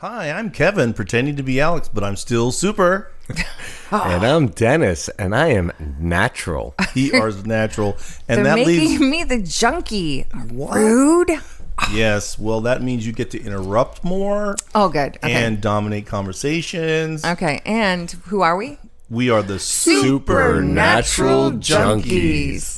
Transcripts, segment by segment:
Hi, I'm Kevin, pretending to be Alex, but I'm still super. And I'm Dennis, and I am natural. He are natural, and They're that making leaves me the junkie. Rude. yes. Well, that means you get to interrupt more Oh, good. Okay. and dominate conversations. okay. And who are we? We are the Supernatural junkies.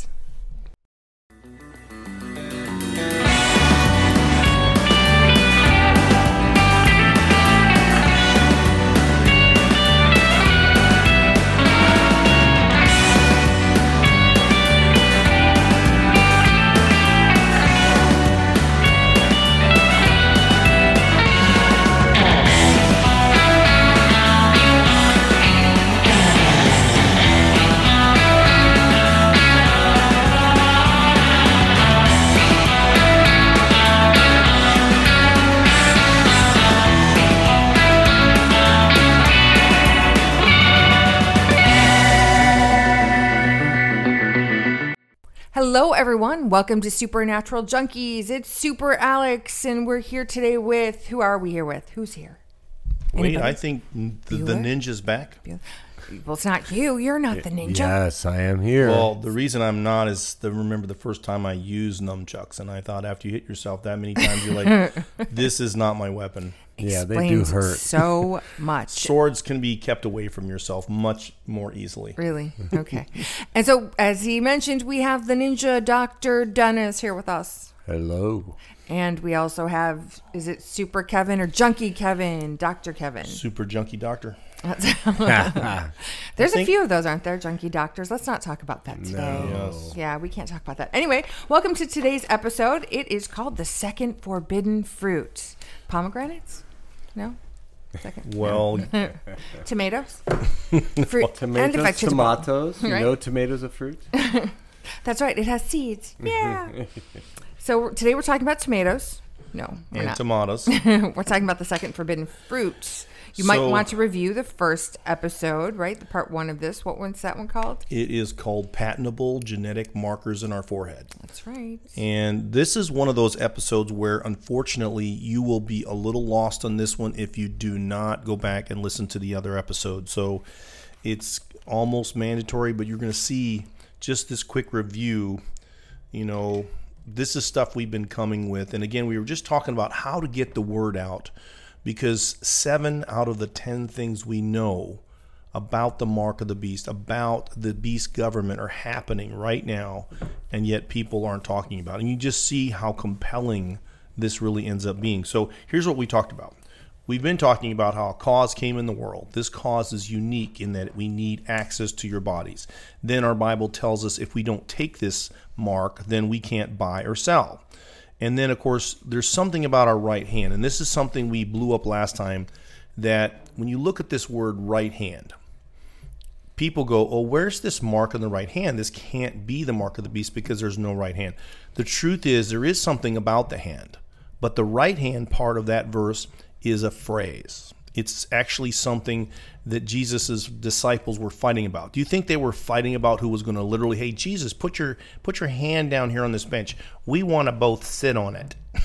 Everyone. Welcome to Supernatural Junkies. It's Super Alex, and we're here today with who are we here with? Who's here? Wait, I think the, the ninja's back. Well, it's not you. You're not the ninja. Yes, I am here. Well, the reason I'm not is the remember the first time I used nunchucks, and I thought after you hit yourself that many times, you're like, "This is not my weapon." Yeah, they do hurt. so much. Swords can be kept away from yourself much more easily. Really? Okay. and so, as he mentioned, we have the ninja Dr. Dennis here with us. Hello. And we also have, is it Super Kevin or Junkie Kevin? Dr. Kevin. Super junkie doctor. There's a few of those, aren't there? Junkie doctors. Let's not talk about that today. Yes. Yeah, we can't talk about that. Anyway, welcome to today's episode. It is called The Second Forbidden Fruit. Pomegranates? No? Second. Well, Tomatoes? Fruit. and Tomatoes, vegetable. tomatoes. You Right. know tomatoes are fruit? That's right. It has seeds. Mm-hmm. Yeah. so today we're talking about tomatoes. No, we're and not. tomatoes. we're talking about the second forbidden fruit. You might want to review the first episode, right? The part one of this. What one's that one called? It is called patentable genetic markers in our forehead. That's right. And this is one of those episodes where, unfortunately, you will be a little lost on this one if you do not go back and listen to the other episode. So it's almost mandatory, but you're going to see just this quick review. You know, this is stuff we've been coming with. And again, we were just talking about how to get the word out because seven out of the 10 things we know about the mark of the beast, about the beast government are happening right now, and yet people aren't talking about it. And you just see how compelling this really ends up being. So here's what we talked about. We've been talking about how a cause came in the world. This cause is unique in that we need access to your bodies. Then our Bible tells us if we don't take this mark, then we can't buy or sell. And then, of course, there's something about our right hand. And this is something we blew up last time that when you look at this word right hand, people go, Oh, where's this mark on the right hand? This can't be the mark of the beast because there's no right hand. The truth is, there is something about the hand, but the right hand part of that verse is a phrase. It's actually something that Jesus' disciples were fighting about. Do you think they were fighting about who was going to literally, hey Jesus, put your put your hand down here on this bench. We want to both sit on it.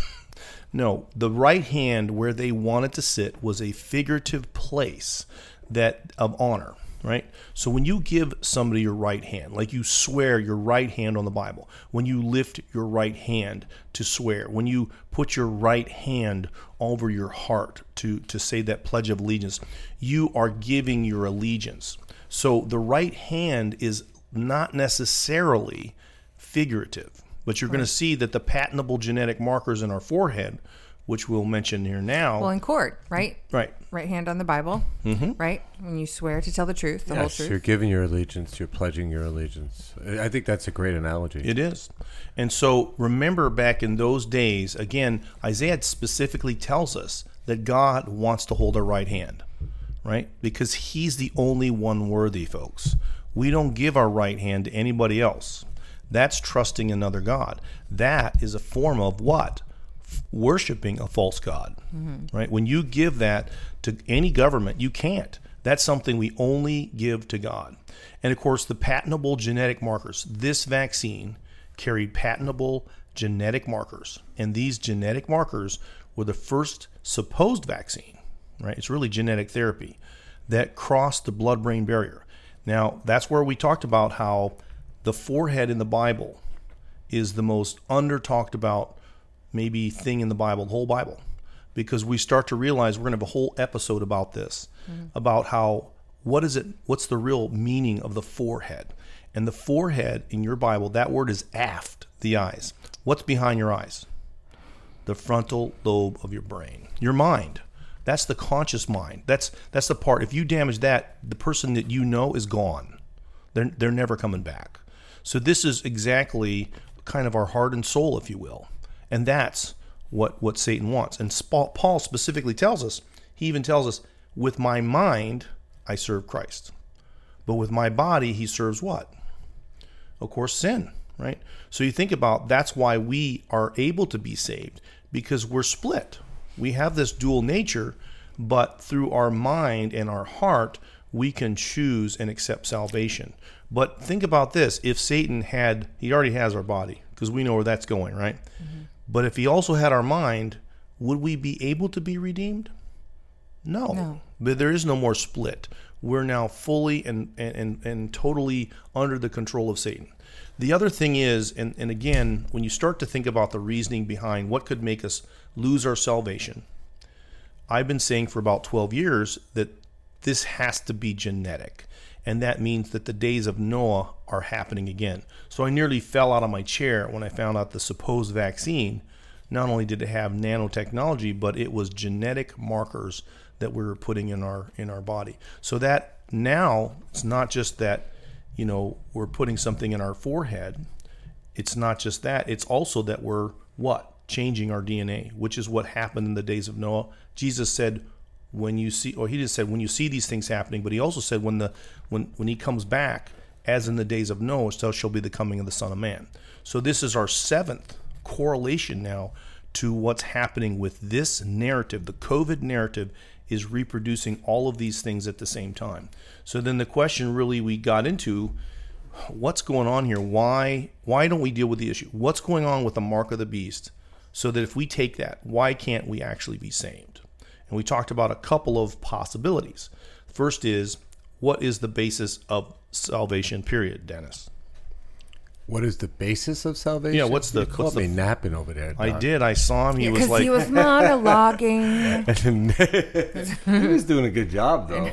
No, the right hand where they wanted to sit was a figurative place that of honor, right? So when you give somebody your right hand, like you swear your right hand on the Bible, when you lift your right hand to swear, when you put your right hand over your heart to to say that pledge of allegiance, you are giving your allegiance. So the right hand is not necessarily figurative. But you're going to see that the patentable genetic markers in our forehead, which we'll mention here now, Well, in court, right? right? Right hand on the Bible, mm-hmm. right? When you swear to tell the truth, the whole truth. you're giving your allegiance. You're pledging your allegiance. I think that's a great analogy. It is. And so remember back in those days, again, Isaiah specifically tells us that God wants to hold our right hand, right? Because he's the only one worthy, folks. We don't give our right hand to anybody else. That's trusting another God. That is a form of what? Worshiping a false God, right? When you give that to any government, you can't. That's something we only give to God. And of course, the patentable genetic markers. This vaccine carried patentable genetic markers. And these genetic markers were the first supposed vaccine. right? It's really genetic therapy that crossed the blood brain barrier. Now, that's where we talked about how the forehead in the Bible is the most under talked about maybe thing in the Bible, the whole Bible, because we start to realize we're going to have a whole episode about this, mm-hmm. about how what is it, what's the real meaning of the forehead. And the forehead in your Bible, that word is aft, the eyes. What's behind your eyes? The frontal lobe of your brain, your mind. That's the conscious mind. That's that's the part. If you damage that, the person that you know is gone. They're they're never coming back. So this is exactly kind of our heart and soul, if you will, and that's what what Satan wants. And Paul specifically tells us. He even tells us, "With my mind, I serve Christ, but with my body, he serves what? Of course, sin." Right. So you think about that's why we are able to be saved because we're split. We have this dual nature, but through our mind and our heart, we can choose and accept salvation. But think about this if Satan had, he already has our body, because we know where that's going, right? Mm-hmm. But if he also had our mind, would we be able to be redeemed? No. No. But there is no more split. We're now fully and, and, and totally under the control of Satan. The other thing is, and, and again, when you start to think about the reasoning behind what could make us lose our salvation, I've been saying for about 12 years that this has to be genetic. And that means that the days of Noah are happening again. So I nearly fell out of my chair when I found out the supposed vaccine. Not only did it have nanotechnology, but it was genetic markers that we were putting in our in our body. So that now it's not just that, you know, we're putting something in our forehead. It's not just that. It's also that we're what? Changing our DNA, which is what happened in the days of Noah. Jesus said, when you see or he just said when you see these things happening, but he also said when the when when he comes back, as in the days of Noah, so shall be the coming of the Son of Man. So this is our seventh correlation now to what's happening with this narrative. The COVID narrative is reproducing all of these things at the same time. So then the question really we got into what's going on here? Why why don't we deal with the issue? What's going on with the mark of the beast? So that if we take that, why can't we actually be saved? And we talked about a couple of possibilities. First is what is the basis of salvation? Period, Dennis. What is the basis of salvation? Yeah, what's the- You caught what's the- me napping over there. I did. I saw him. He was like, he was monologuing. he was doing a good job though.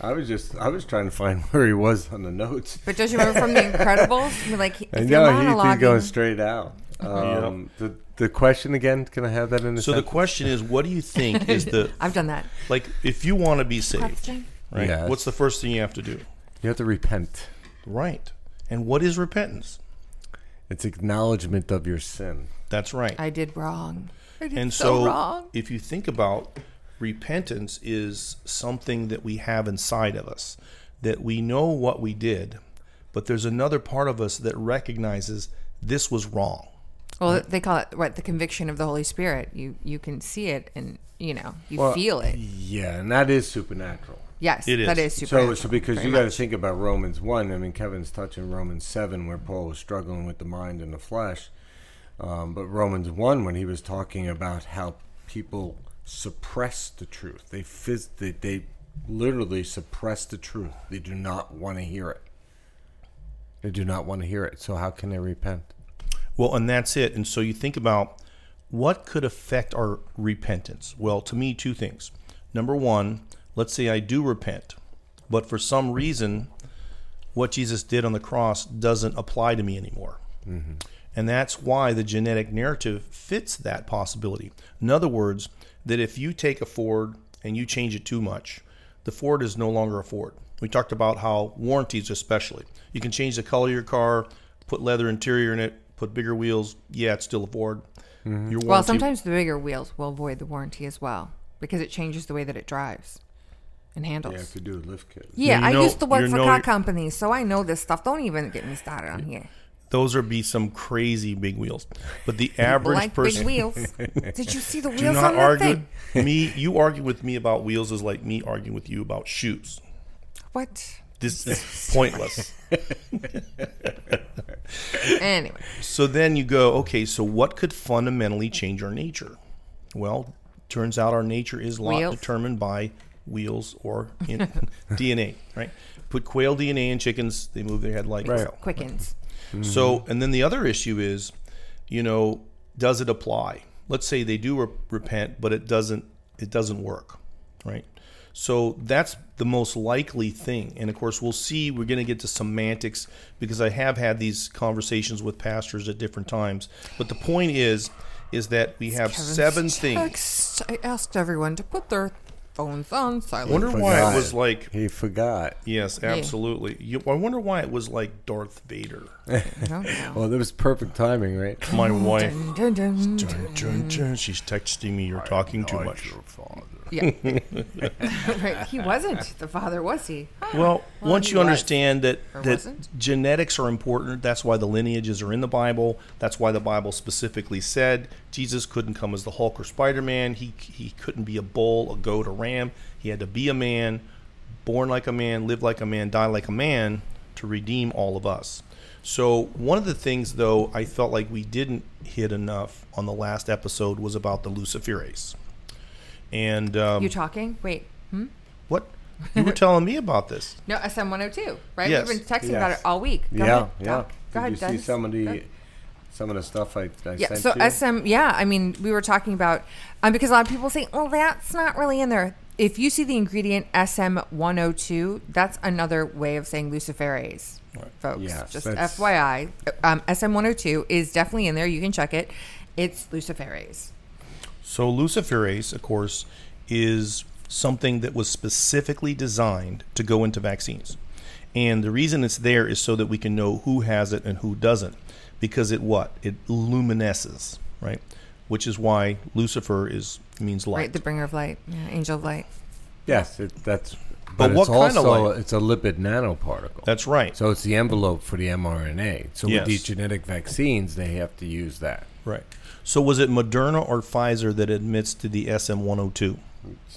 I was just I was trying to find where he was on the notes. But don't you remember from The Incredibles? I mean, like, if And you're yeah, he, he's going straight out. Um, the the question again? Can I have that in the so the question is, what do you think is the I've done that. like if you want to be saved, Question? right? Yes. What's the first thing you have to do? You have to repent. Right. And what is repentance? It's acknowledgement of your sin. That's right. I did wrong. I did And so, so, wrong. if you think about repentance is something that we have inside of us that we know what we did, but there's another part of us that recognizes this was wrong. Well, they call it what the conviction of the Holy Spirit. You you can see it and you know you Well, feel it. Yeah, and that is supernatural. Yes, It that is. is super. So, so because you got to think about Romans one. I mean, Kevin's touching Romans seven, where Paul was struggling with the mind and the flesh. Um, but Romans one, when he was talking about how people suppress the truth, they phys- they, they literally suppress the truth. They do not want to hear it. They do not want to hear it. So how can they repent? Well, and that's it. And so you think about what could affect our repentance. Well, to me, two things. Number one, let's say I do repent, but for some reason, what Jesus did on the cross doesn't apply to me anymore. Mm-hmm. And that's why the genetic narrative fits that possibility. In other words, that if you take a Ford and you change it too much, the Ford is no longer a Ford. We talked about how warranties, especially, you can change the color of your car, put leather interior in it, put bigger wheels. Yeah, it's still a Ford. Mm-hmm. Your warranty, well, sometimes the bigger wheels will void the warranty as well because it changes the way that it drives and handles. You have to do a lift kit. Yeah, you I used to work for know- car companies, so I know this stuff. Don't even get me started on here. those are be some crazy big wheels. But the average like person big wheels. Did you see the do wheels not on that argue. thing? me, you argue with me about wheels is like me arguing with you about shoes. What? This is pointless. Anyway, So then you go, okay, so what could fundamentally change our nature? Well, turns out our nature is a lot Wheels. determined by wheels or in DNA, right? Put quail DNA in chickens, they move their head like Right. quail. Quickens. So, and then the other issue is, you know, does it apply? Let's say they do re- repent, but it doesn't. It doesn't work, right? So that's the most likely thing. And of course, we'll see. We're going to get to semantics because I have had these conversations with pastors at different times. But the point is, is that we have Kevin's seven things. I asked everyone to put their phones on silent. I Wonder why it was like. He forgot. Yes, absolutely. You, I wonder why it was like Darth Vader. I don't. Well, that was perfect timing, right? My wife. Dun, dun, dun. Dun, dun, dun. She's texting me. You're talking too much. Yeah. right. He wasn't the father, was he? Huh. Well, Well, once you was. understand that Or that wasn't. genetics are important, that's why the lineages are in the Bible. That's why the Bible specifically said Jesus couldn't come as the Hulk or Spider Man. He he couldn't be a bull, a goat, a ram. He had to be a man, born like a man, live like a man, die like a man to redeem all of us. So one of the things, though, I felt like we didn't hit enough on the last episode was about the Luciferase. And um, You talking? Wait. Hmm? what you were telling me about this? No, SM 102, right? Yes. We've been texting about it all week. Go yeah, ahead, yeah. Doc. Go Did ahead, you see some of the ahead. some of the stuff I, I Yeah, sent so you? SM, yeah, I mean, we were talking about, um, because a lot of people say, well, that's not really in there. If you see the ingredient SM 102, that's another way of saying luciferase, folks. Yes, Just FYI. Um, SM 102 is definitely in there. You can check it. It's luciferase. So luciferase, of course, is something that was specifically designed to go into vaccines. And the reason it's there is so that we can know who has it and who doesn't. Because it what? It luminesces, right? Which is why Lucifer is means light. Right, the bringer of light. Yeah, angel of light. yes, it, that's. But But, what it's kind of light? it's a lipid nanoparticle. That's right. so it's the envelope for the mRNA. So Yes. with these genetic vaccines, they have to use that. right. So was it Moderna or Pfizer that admits to the SM102?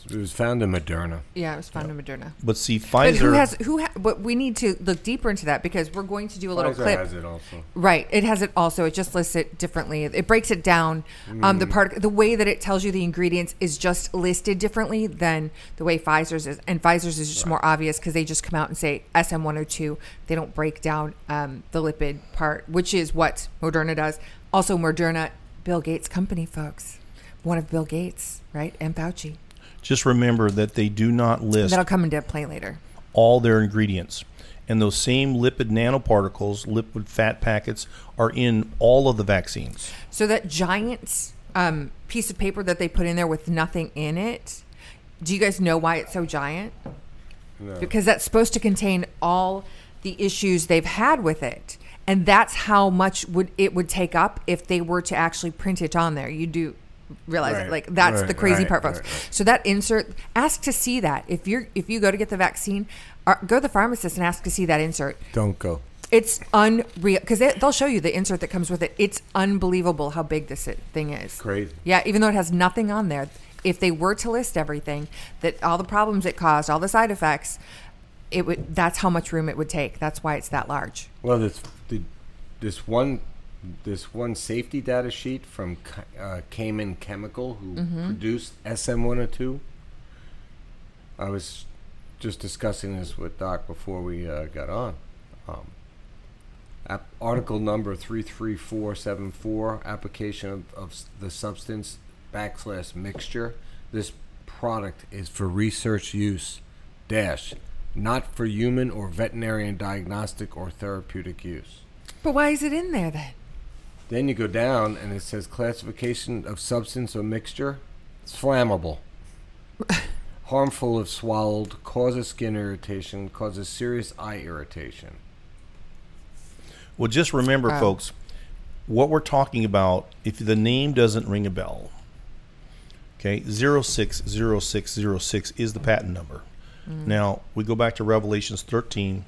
It was found in Moderna. Yeah, it was found in Moderna. But see, Pfizer. But Pfizer. who has who? Ha- but we need to look deeper into that because we're going to do a little Pfizer clip. has it also. Right. It has it also. It just lists it differently. It breaks it down. Um, the part, the way that it tells you the ingredients is just listed differently than the way Pfizer's is. And Pfizer's is just more obvious because they just come out and say SM102. They don't break down um, the lipid part, which is what Moderna does. Also, Moderna, Bill Gates' company, folks. One of Bill Gates, right? And Fauci. just remember that they do not list That'll come into play later. all their ingredients. And those same lipid nanoparticles, lipid fat packets, are in all of the vaccines. So that giant um, piece of paper that they put in there with nothing in it. Do you guys know why it's so giant? No. Because that's supposed to contain all the issues they've had with it, and that's how much would it would take up if they were to actually print it on there. You do realize Right, it. Like that's right, the crazy right, part, folks. So that insert, ask to see that if you're if you go to get the vaccine, or go to the pharmacist and ask to see that insert. Don't go. It's unreal because they, they'll show you the insert that comes with it. It's unbelievable how big this thing is. Crazy. Yeah, even though it has nothing on there, if they were to list everything, that all the problems it caused, all the side effects, it would. That's how much room it would take. That's why it's that large. Well, the, this one this one safety data sheet from uh, Cayman Chemical, who Mm-hmm. produced SM102. I was just discussing this with Doc before we uh, got on. Um, ap- article number three three four seven four, application of, of the substance backslash mixture. This product is for research use, dash, not for human or veterinarian diagnostic or therapeutic use. But why is it in there then? Then you go down and it says classification of substance or mixture. It's flammable. Harmful if swallowed, causes skin irritation, causes serious eye irritation. Well, just remember, Wow. folks, what we're talking about, if the name doesn't ring a bell, okay, 060606 is the patent number. Mm. Now, we go back to Revelations 13,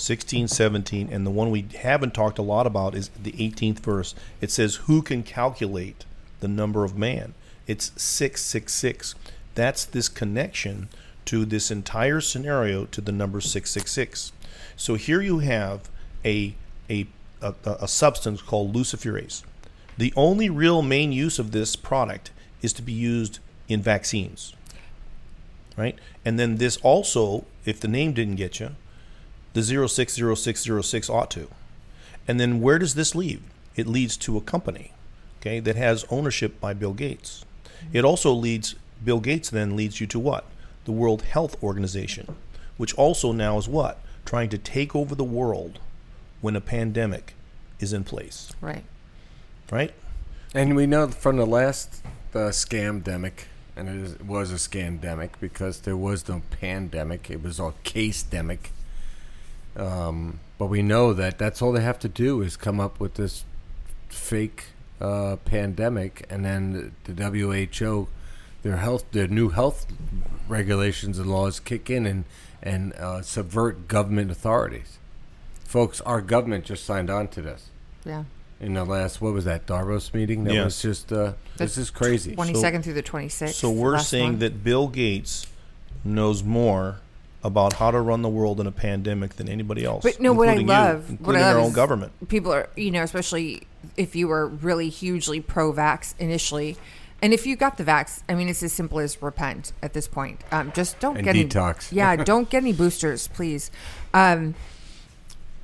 16, 17, and the one we haven't talked a lot about is the 18th verse. It says, Who can calculate the number of man? It's 666. That's this connection to this entire scenario to the number 666. So here you have a, a, a, a substance called luciferase. The only real main use of this product is to be used in vaccines. Right? And then this also, if the name didn't get you, the 060606 ought to. And then where does this lead? It leads to a company, okay, that has ownership by Bill Gates. It also leads Bill Gates then leads you to what? The World Health Organization, which also now is what? Trying to take over the world when a pandemic is in place, Right. right? And we know from the last uh, scamdemic, and it was a scamdemic because there was no pandemic; it was all case-demic. Um, but we know that that's all they have to do is come up with this fake uh, pandemic, and then the WHO, their health, their new health regulations and laws kick in and and uh, subvert government authorities. Folks, our government just signed on to this Yeah. in the last what was that Davos meeting? That Yes. was just uh, this is crazy. Twenty second through the twenty sixth. So we're saying that Bill Gates knows more about how to run the world in a pandemic than anybody else. But no, what I including you, love, what I love our own government. People are, you know, especially if you were really hugely pro-vax initially, and if you got the vax, I mean, it's as simple as repent at this point. Um, just don't And get detox. Any, yeah, don't get any boosters, please. Um,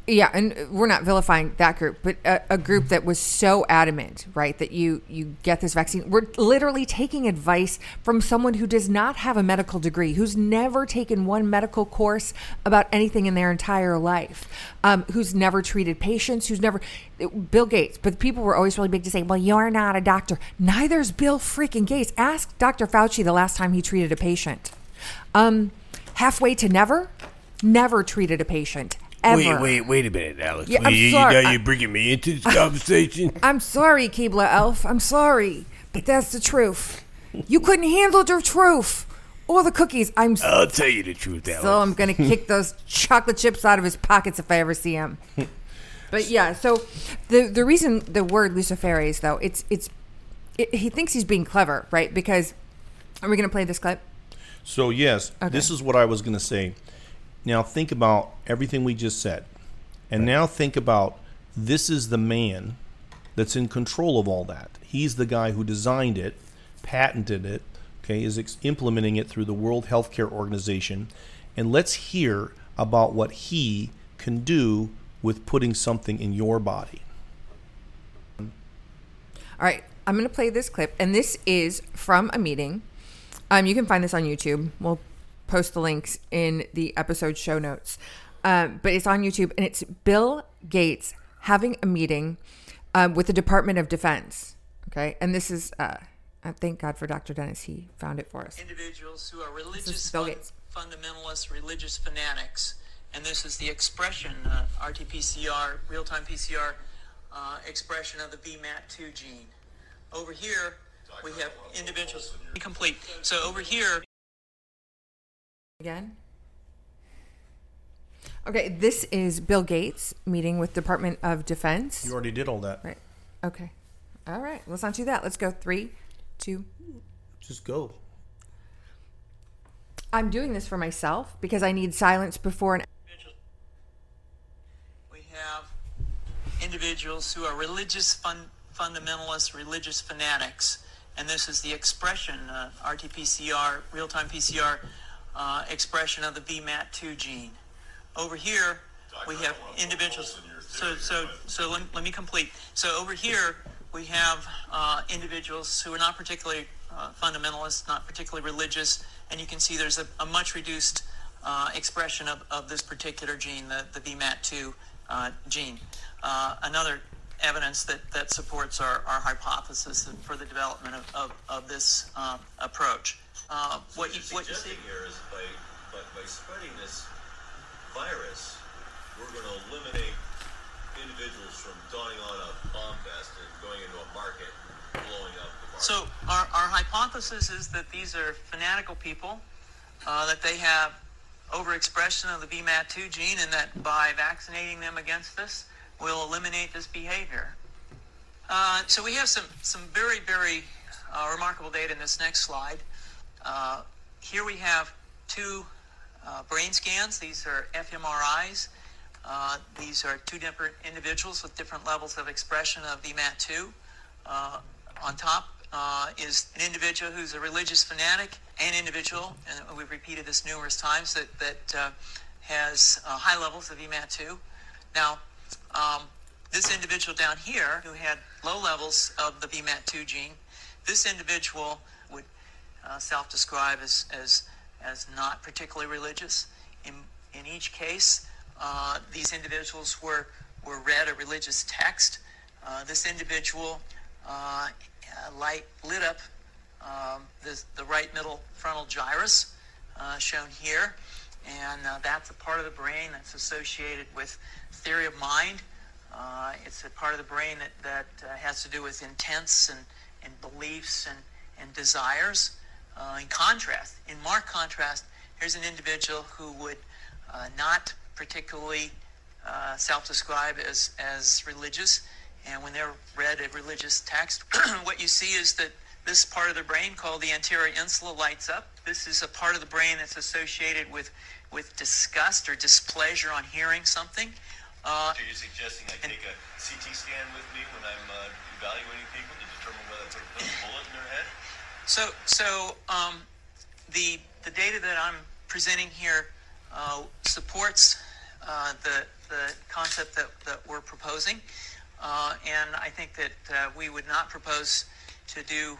yeah, and we're not vilifying that group, but a, a group that was so adamant, right, that you you get this vaccine. We're literally taking advice from someone who does not have a medical degree, who's never taken one medical course about anything in their entire life, um, who's never treated patients, who's never Bill Gates. But people were always really big to say, "Well, you're not a doctor." Neither's Bill freaking Gates. Ask Dr. Fauci the last time he treated a patient. Um, halfway to never, never treated a patient. Ever. Wait, wait, wait a minute, Alex. Yeah, I'm you, sorry. Now you're bringing me into this conversation. I'm sorry, Keebler Elf. I'm sorry, but that's the truth. You couldn't handle the truth or the cookies. I'm I'll tell you the truth, Alex. so I'm gonna kick those chocolate chips out of his pockets if I ever see him. But yeah, so the the reason the word Luciferase though it's it's it, he thinks he's being clever, right? Because are we gonna play this clip? So yes, Okay. this is what I was going to say. Now think about everything we just said, and now think about this is the man that's in control of all that. He's the guy who designed it, patented it, okay, is ex- implementing it through the World Healthcare Organization, and let's hear about what he can do with putting something in your body. All right, I'm going to play this clip, and this is from a meeting. Um, you can find this on YouTube. We'll post the links in the episode show notes. Um, but it's on YouTube, and it's Bill Gates having a meeting um, with the Department of Defense. Okay, and this is uh, uh, thank God for Dr. Dennis. He found it for us. individuals who are religious Bill fun- Gates. fundamentalists, religious fanatics, and this is the expression, uh, RT-PCR, real-time PCR uh, expression of the VMAT2 gene. Over here, we have individuals. Complete. So over here, Again. Okay, this is Bill Gates meeting with Department of Defense. You already did all that. Right. Okay. All right. Let's not do that. Let's go three, two. Just go. I'm doing this for myself because I need silence before an. we have individuals who are religious fun- fundamentalists, religious fanatics, and this is the expression, uh, RT-PCR, real-time PCR uh, expression of the VMAT2 gene. Over here, we have individuals. So, so, so let, let me complete. So over here, we have uh, individuals who are not particularly uh, fundamentalists, not particularly religious, and you can see there's a, a much reduced uh, expression of, of this particular gene, the, the VMAT2 uh, gene. Uh, another evidence that, that supports our, our hypothesis for the development of, of, of this uh, approach. Uh, what, you, what you see suggesting here is by, by, by spreading this virus, we're going to eliminate individuals from donning on a bomb vest and going into a market, blowing up the market. So our, our hypothesis is that these are fanatical people, uh, that they have overexpression of the VMAT2 gene, and that by vaccinating them against this, we'll eliminate this behavior. Uh, so we have some, some very, very uh, remarkable data in this next slide. Uh, here we have two uh, brain scans. These are fMRIs. Uh, these are two different individuals with different levels of expression of VMAT2. Uh, on top, uh, is an individual who's a religious fanatic, an individual, and we've repeated this numerous times, that, that uh, has uh, high levels of VMAT2. Now, um, this individual down here who had low levels of the VMAT2 gene, this individual uh, self-describe as, as, as not particularly religious. In, in each case, uh, these individuals were, were read a religious text. Uh, this individual uh, light lit up um, the, the right middle frontal gyrus, uh, shown here, and uh, that's a part of the brain that's associated with theory of mind. It's a part of the brain that, that has to do with intents and, and beliefs and, and desires. Uh, in contrast, in marked contrast, here's an individual who would uh, not particularly self-describe as, as religious, and when they're read a religious text, what you see is that this part of the brain called the anterior insula lights up. This is a part of the brain that's associated with, with disgust or displeasure on hearing something. Uh, you're suggesting I take a CT scan with me when I'm uh, evaluating people to determine whether I a bullet in their head? So, so um, the the data that I'm presenting here uh, supports uh, the the concept that, that we're proposing. Uh, and I think that uh, we would not propose to do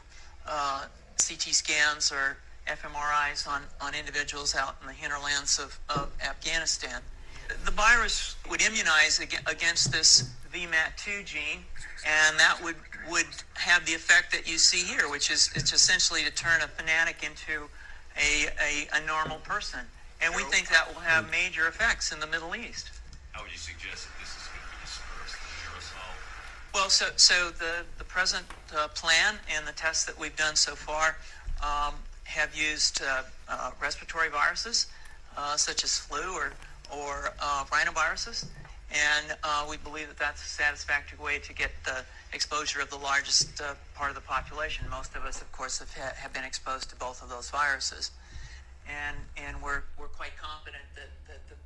uh, CT scans or fMRIs on, on individuals out in the hinterlands of, of Afghanistan. The virus would immunize against this VMAT2 gene, and that would, would have the effect that you see here, which is it's essentially to turn a fanatic into a, a, a normal person. And we think that will have major effects in the Middle East. How would you suggest that this is going to be dispersed? Aerosol? Well, so, so the, the present uh, plan and the tests that we've done so far um, have used uh, uh, respiratory viruses uh, such as flu or, or uh, rhinoviruses. And uh, we believe that that's a satisfactory way to get the exposure of the largest part of the population. Most of us, of course, have, ha- have been exposed to both of those viruses. And, and we're, we're quite confident that, that the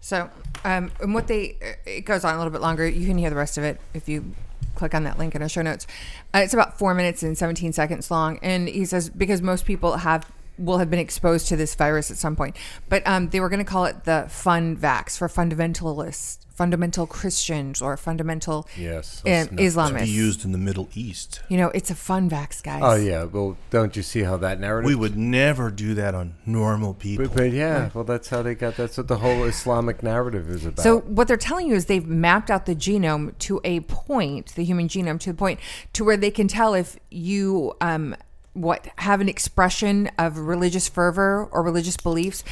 so, um, and what they, it goes on a little bit longer. You can hear the rest of it if you click on that link in our show notes. Uh, it's about four minutes and 17 seconds long. And he says, because most people have will have been exposed to this virus at some point. But um, they were going to call it the fun vax for fundamentalists, fundamental Christians, or fundamental yes, um, Islamists. To be used in the Middle East. You know, it's a fun vax, guys. Oh yeah, well, don't you see how that narrative? We would never do that on normal people. But, but yeah, well, that's how they got. That's what the whole Islamic narrative is about. So what they're telling you is they've mapped out the genome to a point, the human genome to the point to where they can tell if you um, what have an expression of religious fervor or religious beliefs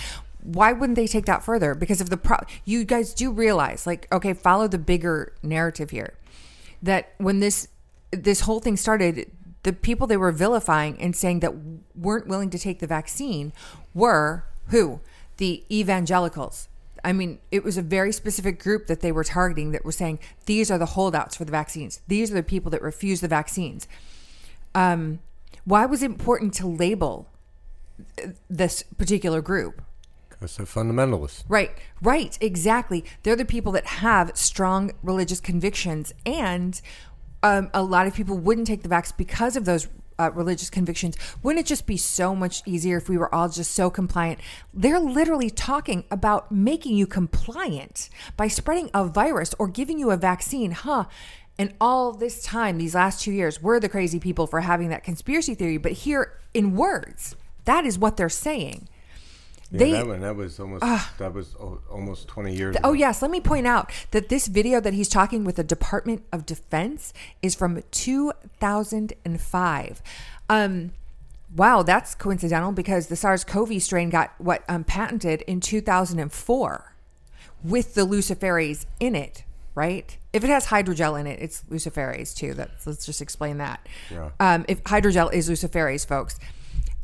why wouldn't they take that further because of the pro you guys do realize like okay follow the bigger narrative here that when this this whole thing started the people they were vilifying and saying that weren't willing to take the vaccine were who the evangelicals I mean, it was a very specific group that they were targeting that were saying these are the holdouts for the vaccines. These are the people that refuse the vaccines. Um, why was it important to label this particular group? Because they're fundamentalists. Right, right, exactly. They're the people that have strong religious convictions, and um, a lot of people wouldn't take the vax because of those uh, religious convictions. Wouldn't it just be so much easier if we were all just so compliant? They're literally talking about making you compliant by spreading a virus or giving you a vaccine, huh? And all this time, these last two years, we're the crazy people for having that conspiracy theory. But here in words, that is what they're saying. Yeah, they, that one that was almost uh, that was almost twenty years. Th- oh yes, let me point out that this video that he's talking with the Department of Defense is from two thousand and five. Um, wow, that's coincidental because the SARS-CoV strain got what um, patented in two thousand and four with the luciferase in it right? If it has hydrogel in it, it's luciferase too. That's let's just explain that. Yeah. Um, if hydrogel is luciferase, folks,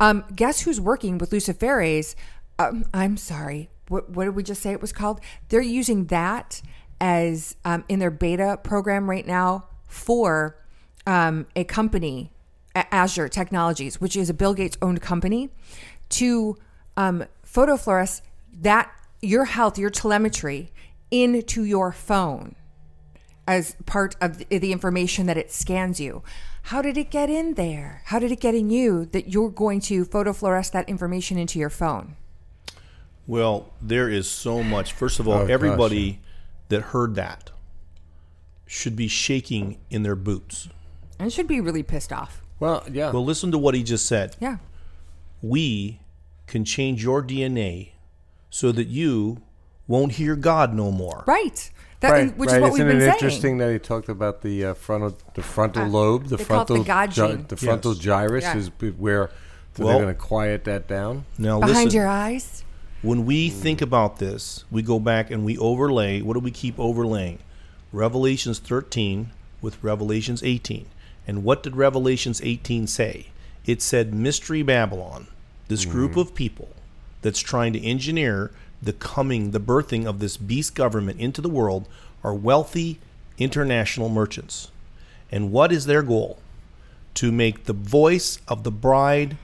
um, guess who's working with luciferase? Um, I'm sorry. What what did we just say it was called? They're using that as um, in their beta program right now for um, a company, Azure Technologies, which is a Bill Gates owned company, to um, photofluoresce that your health, your telemetry into your phone as part of the, the information that it scans you. How did it get in there? How did it get in you that you're going to photofluoresce that information into your phone? Well, there is so much. First of all, Oh, gosh, everybody that heard that should be shaking in their boots. And should be really pissed off. Well, yeah. Well, listen to what he just said. Yeah. We can change your DNA so that you won't hear God no more. Right. That, right, which right. is what Isn't we've been it saying. interesting that he talked about the uh, frontal, the frontal Uh, lobe, the they call it the frontal, God gy- gene. the frontal Yes. gyrus Yeah. is where so Well- they're going to quiet that down. Now, Behind listen, your eyes. when we think about this, we go back and we overlay. What do we keep overlaying? Revelations 13 with Revelations 18. And what did Revelations 18 say? It said Mystery Babylon, this group of people that's trying to engineer the coming, the birthing of this beast government into the world are wealthy international merchants. And what is their goal? To make the voice of the bride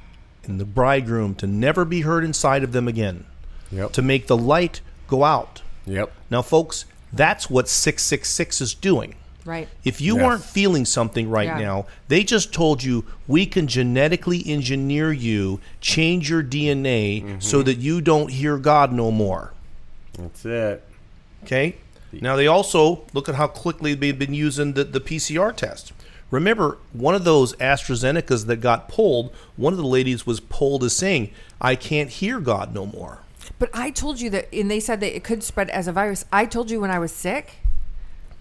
and the bridegroom to never be heard inside of them again Yep. to make the light go out. Yep. Now, folks, that's what 666 is doing. Right. If you Yes. aren't feeling something right Yeah. now, they just told you we can genetically engineer you, change your DNA Mm-hmm. so that you don't hear God no more. That's it. Okay? Now, they also look at how quickly they've been using the, the PCR test. Remember, one of those AstraZenecas that got pulled, one of the ladies was pulled as saying, I can't hear God no more. But I told you that, and they said that it could spread as a virus. I told you when I was sick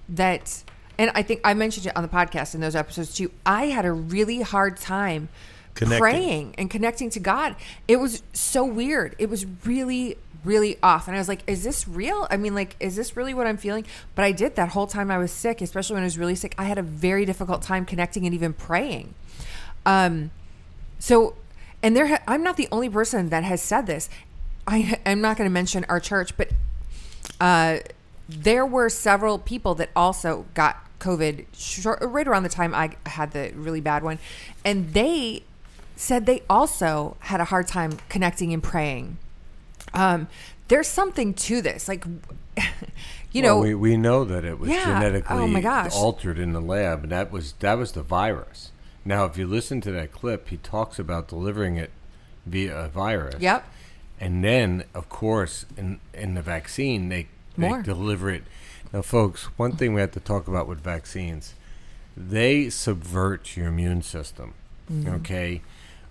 that, and I think I mentioned it on the podcast in those episodes too. I had a really hard time Connecting. praying and connecting to God. It was so weird. It was really, really off. And I was like, is this real? I mean, like, is this really what I'm feeling? But I did that whole time I was sick, especially when I was really sick. I had a very difficult time connecting and even praying. Um, so, and there, ha- I'm not the only person that has said this. I, I'm not going to mention our church, but uh, there were several people that also got COVID short, right around the time I had the really bad one, and they said they also had a hard time connecting and praying. Um, there's something to this, like, you know, well, we, we know that it was Yeah. genetically Oh, my gosh. altered in the lab, and that was that was the virus. Now, if you listen to that clip, he talks about delivering it via a virus. Yep. And then, of course, in in the vaccine, they they deliver it. Now, folks, one thing we have to talk about with vaccines, they subvert your immune system. Okay,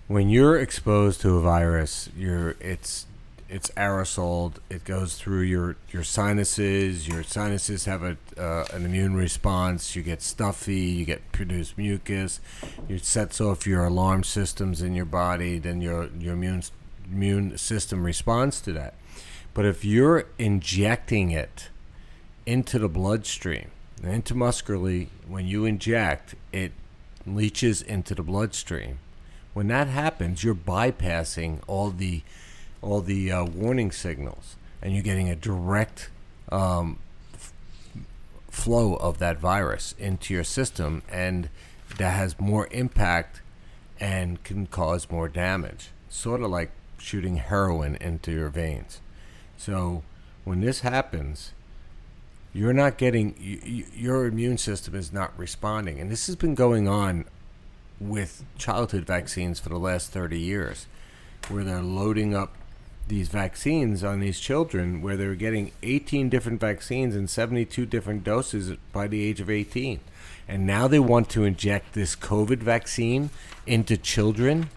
when you're exposed to a virus, you're it's it's aerosoled. It goes through your your sinuses. Your sinuses have a uh, an immune response. You get stuffy. You get produce mucus. It sets off your alarm systems in your body. Then your your immune immune system responds to that. But if you're injecting it into the bloodstream, intramuscularly, when you inject, it leaches into the bloodstream. When that happens, you're bypassing all the all the uh, warning signals, and you're getting a direct um, f- flow of that virus into your system, and that has more impact and can cause more damage. Sort of like shooting heroin into your veins. So when this happens, you're not getting y y your immune system is not responding, and this has been going on with childhood vaccines for the last 30 years, where they're loading up these vaccines on these children, where they're getting 18 different vaccines and 72 different doses by the age of 18, and now they want to inject this COVID vaccine into children.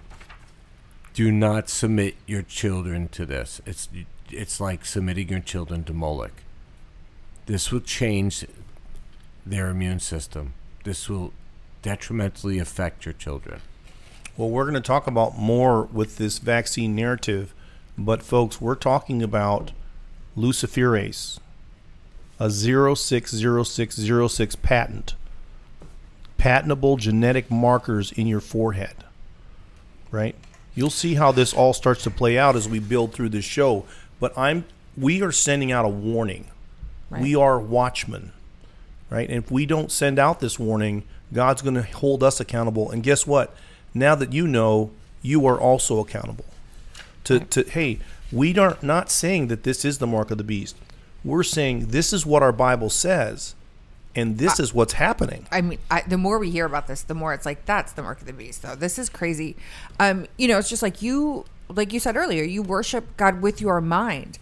Do not submit your children to this. It's it's like submitting your children to Moloch. This will change their immune system. This will detrimentally affect your children. Well, we're going to talk about more with this vaccine narrative, but folks, we're talking about luciferase, a 060606 patent, patentable genetic markers in your forehead. Right? You'll see how this all starts to play out as we build through this show, but I'm we are sending out a warning. Right. We are watchmen. Right? And if we don't send out this warning, God's going to hold us accountable. And guess what? Now that you know, you are also accountable. To, to hey, we are not saying that this is the mark of the beast. We're saying this is what our Bible says, And this is what's happening. I mean, I, the more we hear about this, the more it's like that's the mark of the beast. Though this is crazy. Um, you know, it's just like you, like you said earlier, you worship God with your mind,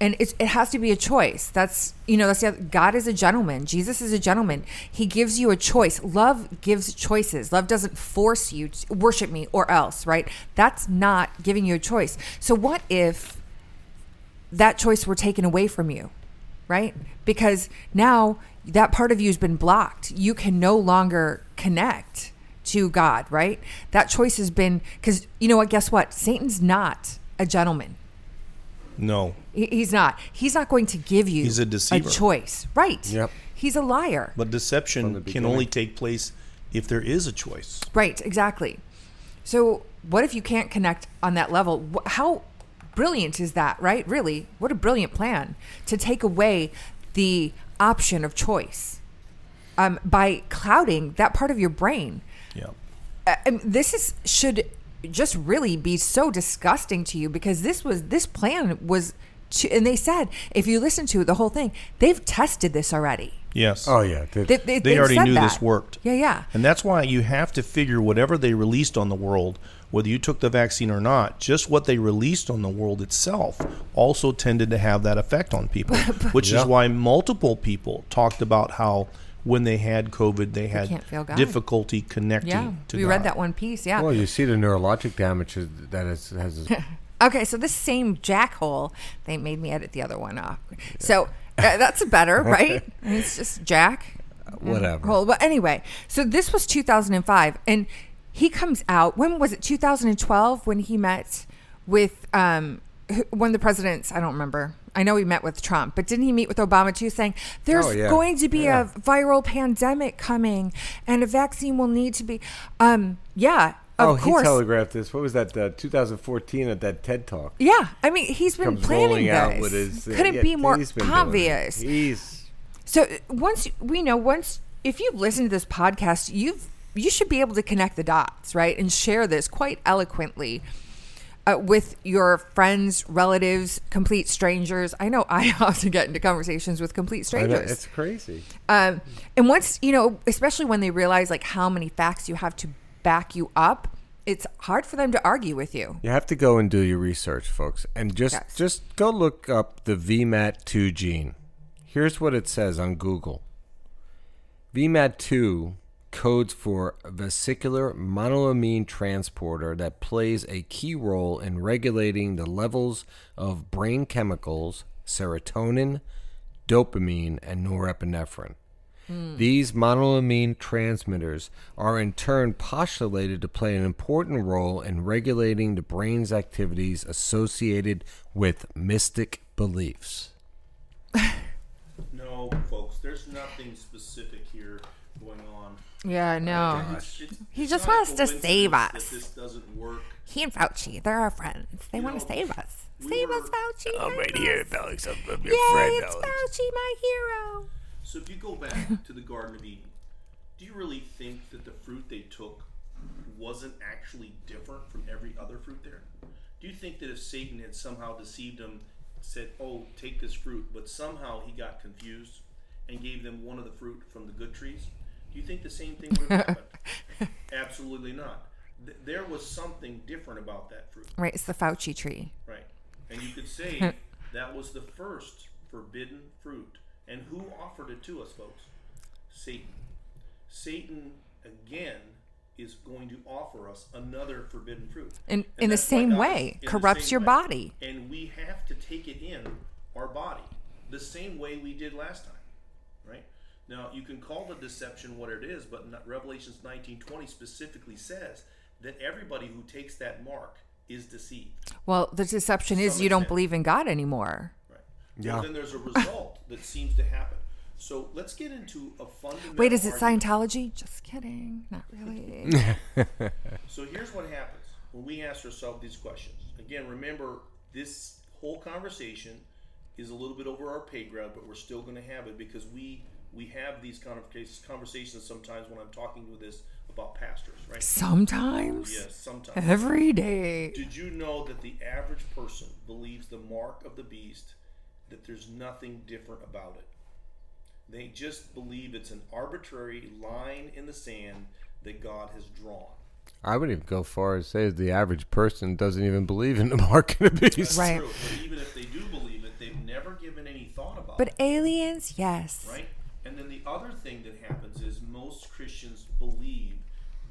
and it's, it has to be a choice. That's you know, that's the God is a gentleman. Jesus is a gentleman. He gives you a choice. Love gives choices. Love doesn't force you to worship me or else. Right? That's not giving you a choice. So what if that choice were taken away from you? right? Because now that part of you has been blocked. You can no longer connect to God, right? That choice has been because you know what? Guess what? Satan's not a gentleman. No. He- He's not. He's not going to give you He's a deceiver. choice, right? Yep. He's a liar. But deception the can only take place if there is a choice. Right, exactly. So, what if you can't connect on that level? How brilliant is that, right? Really, what a brilliant plan to take away the option of choice um, by clouding that part of your brain. Yeah. I- I this is should just really be so disgusting to you because this was this plan was to, and they said if you listen to the whole thing, they've tested this already. Yes. Oh yeah, they- They, they, They already said knew this worked. Yeah, yeah. And that's why you have to figure whatever they released on the world, whether you took the vaccine or not, just what they released on the world itself also tended to have that effect on people, which Yeah. is why multiple people talked about how when they had COVID, they had can't feel difficulty connecting Yeah, to we God. read that one piece. Yeah. Well, you see the neurologic damage is- that is, has. Okay, so this same jackhole, they made me edit the other one off. So uh, that's better, right? it's just Jack. Whatever. Hole. But anyway, so this was 2005, and he comes out. When was it? 2012 when he met with um, who- one of the presidents. I don't remember. I know he met with Trump, but didn't he meet with Obama too, saying there's Oh, yeah. going to be Yeah. a viral pandemic coming, and a vaccine will need to be. Um, yeah, of oh, course. he telegraphed this. What was that? Uh, 2014 at that TED talk. Yeah, I mean, he's been Comes planning this. out with his. uh, Couldn't yeah, be more he's been doing it. obvious. He's. So uh, once we know, once if you've listened to this podcast, you've you should be able to connect the dots, right, and share this quite eloquently uh, with your friends, relatives, complete strangers. I know I often get into conversations with complete strangers. it's crazy. Um, and once you know, especially when they realize like how many facts you have to back you up, it's hard for them to argue with you. You have to go and do your research, folks, and just Yes. just go look up the VMAT2 gene. Here's what it says on Google. VMAT2 codes for vesicular monoamine transporter that plays a key role in regulating the levels of brain chemicals, serotonin, dopamine, and norepinephrine. Hmm. These monoamine transmitters are in turn postulated to play an important role in regulating the brain's activities associated with mystic beliefs. No, folks, there's nothing specific here going on. Yeah, oh, no. It's- it's- He just wants to save us. That this doesn't work. He and Fauci, they're our friends. They You want to save us. we Save were- us, Fauci. I'm save right here, us. Alex. I'm, I'm Yay, your friend, it's Alex. Fauci, my hero. So if you go back to the Garden of Eden, do you really think that the fruit they took wasn't actually different from every other fruit there? Do you think that if Satan had somehow deceived them, said, "Oh, take this fruit," but somehow he got confused and gave them one of the fruit from the good trees? Do you think the same thing would have happened? Absolutely not. Th- there was something different about that fruit. Right, it's the Fauci tree. Right. And you could say that was the first forbidden fruit. And who offered it to us, folks? Satan. Satan, again, is going to offer us another forbidden fruit. In- And in the same way, corrupts your way. body. And we have to take it in our body the same way we did last time. Right? Now, you can call the deception what it is, but not- Revelations 19:20 specifically says that everybody who takes that mark is deceived. Well, the deception is some you don't believe in God anymore. Right. Yeah. Well, then there's a result that seems to happen. So let's get into a fundamental. Wait, is it argument. Scientology? Just kidding. Not really. So here's what happens when we ask ourselves these questions. Again, remember this whole conversation is a little bit over our pay grade, but we're still going to have it because we we have these kind of case- conversations sometimes when I'm talking with this about pastors, right? Sometimes. Yes, sometimes. Every day. Did you know that the average person believes the mark of the beast, that there's nothing different about it? They just believe it's an arbitrary line in the sand that God has drawn. I would even go far as say the average person doesn't even believe in the mark of the beast. Right. True, but even if they do believe it, they've never given any thought about But it. aliens, yes. right? And then the other thing that happens is most Christians believe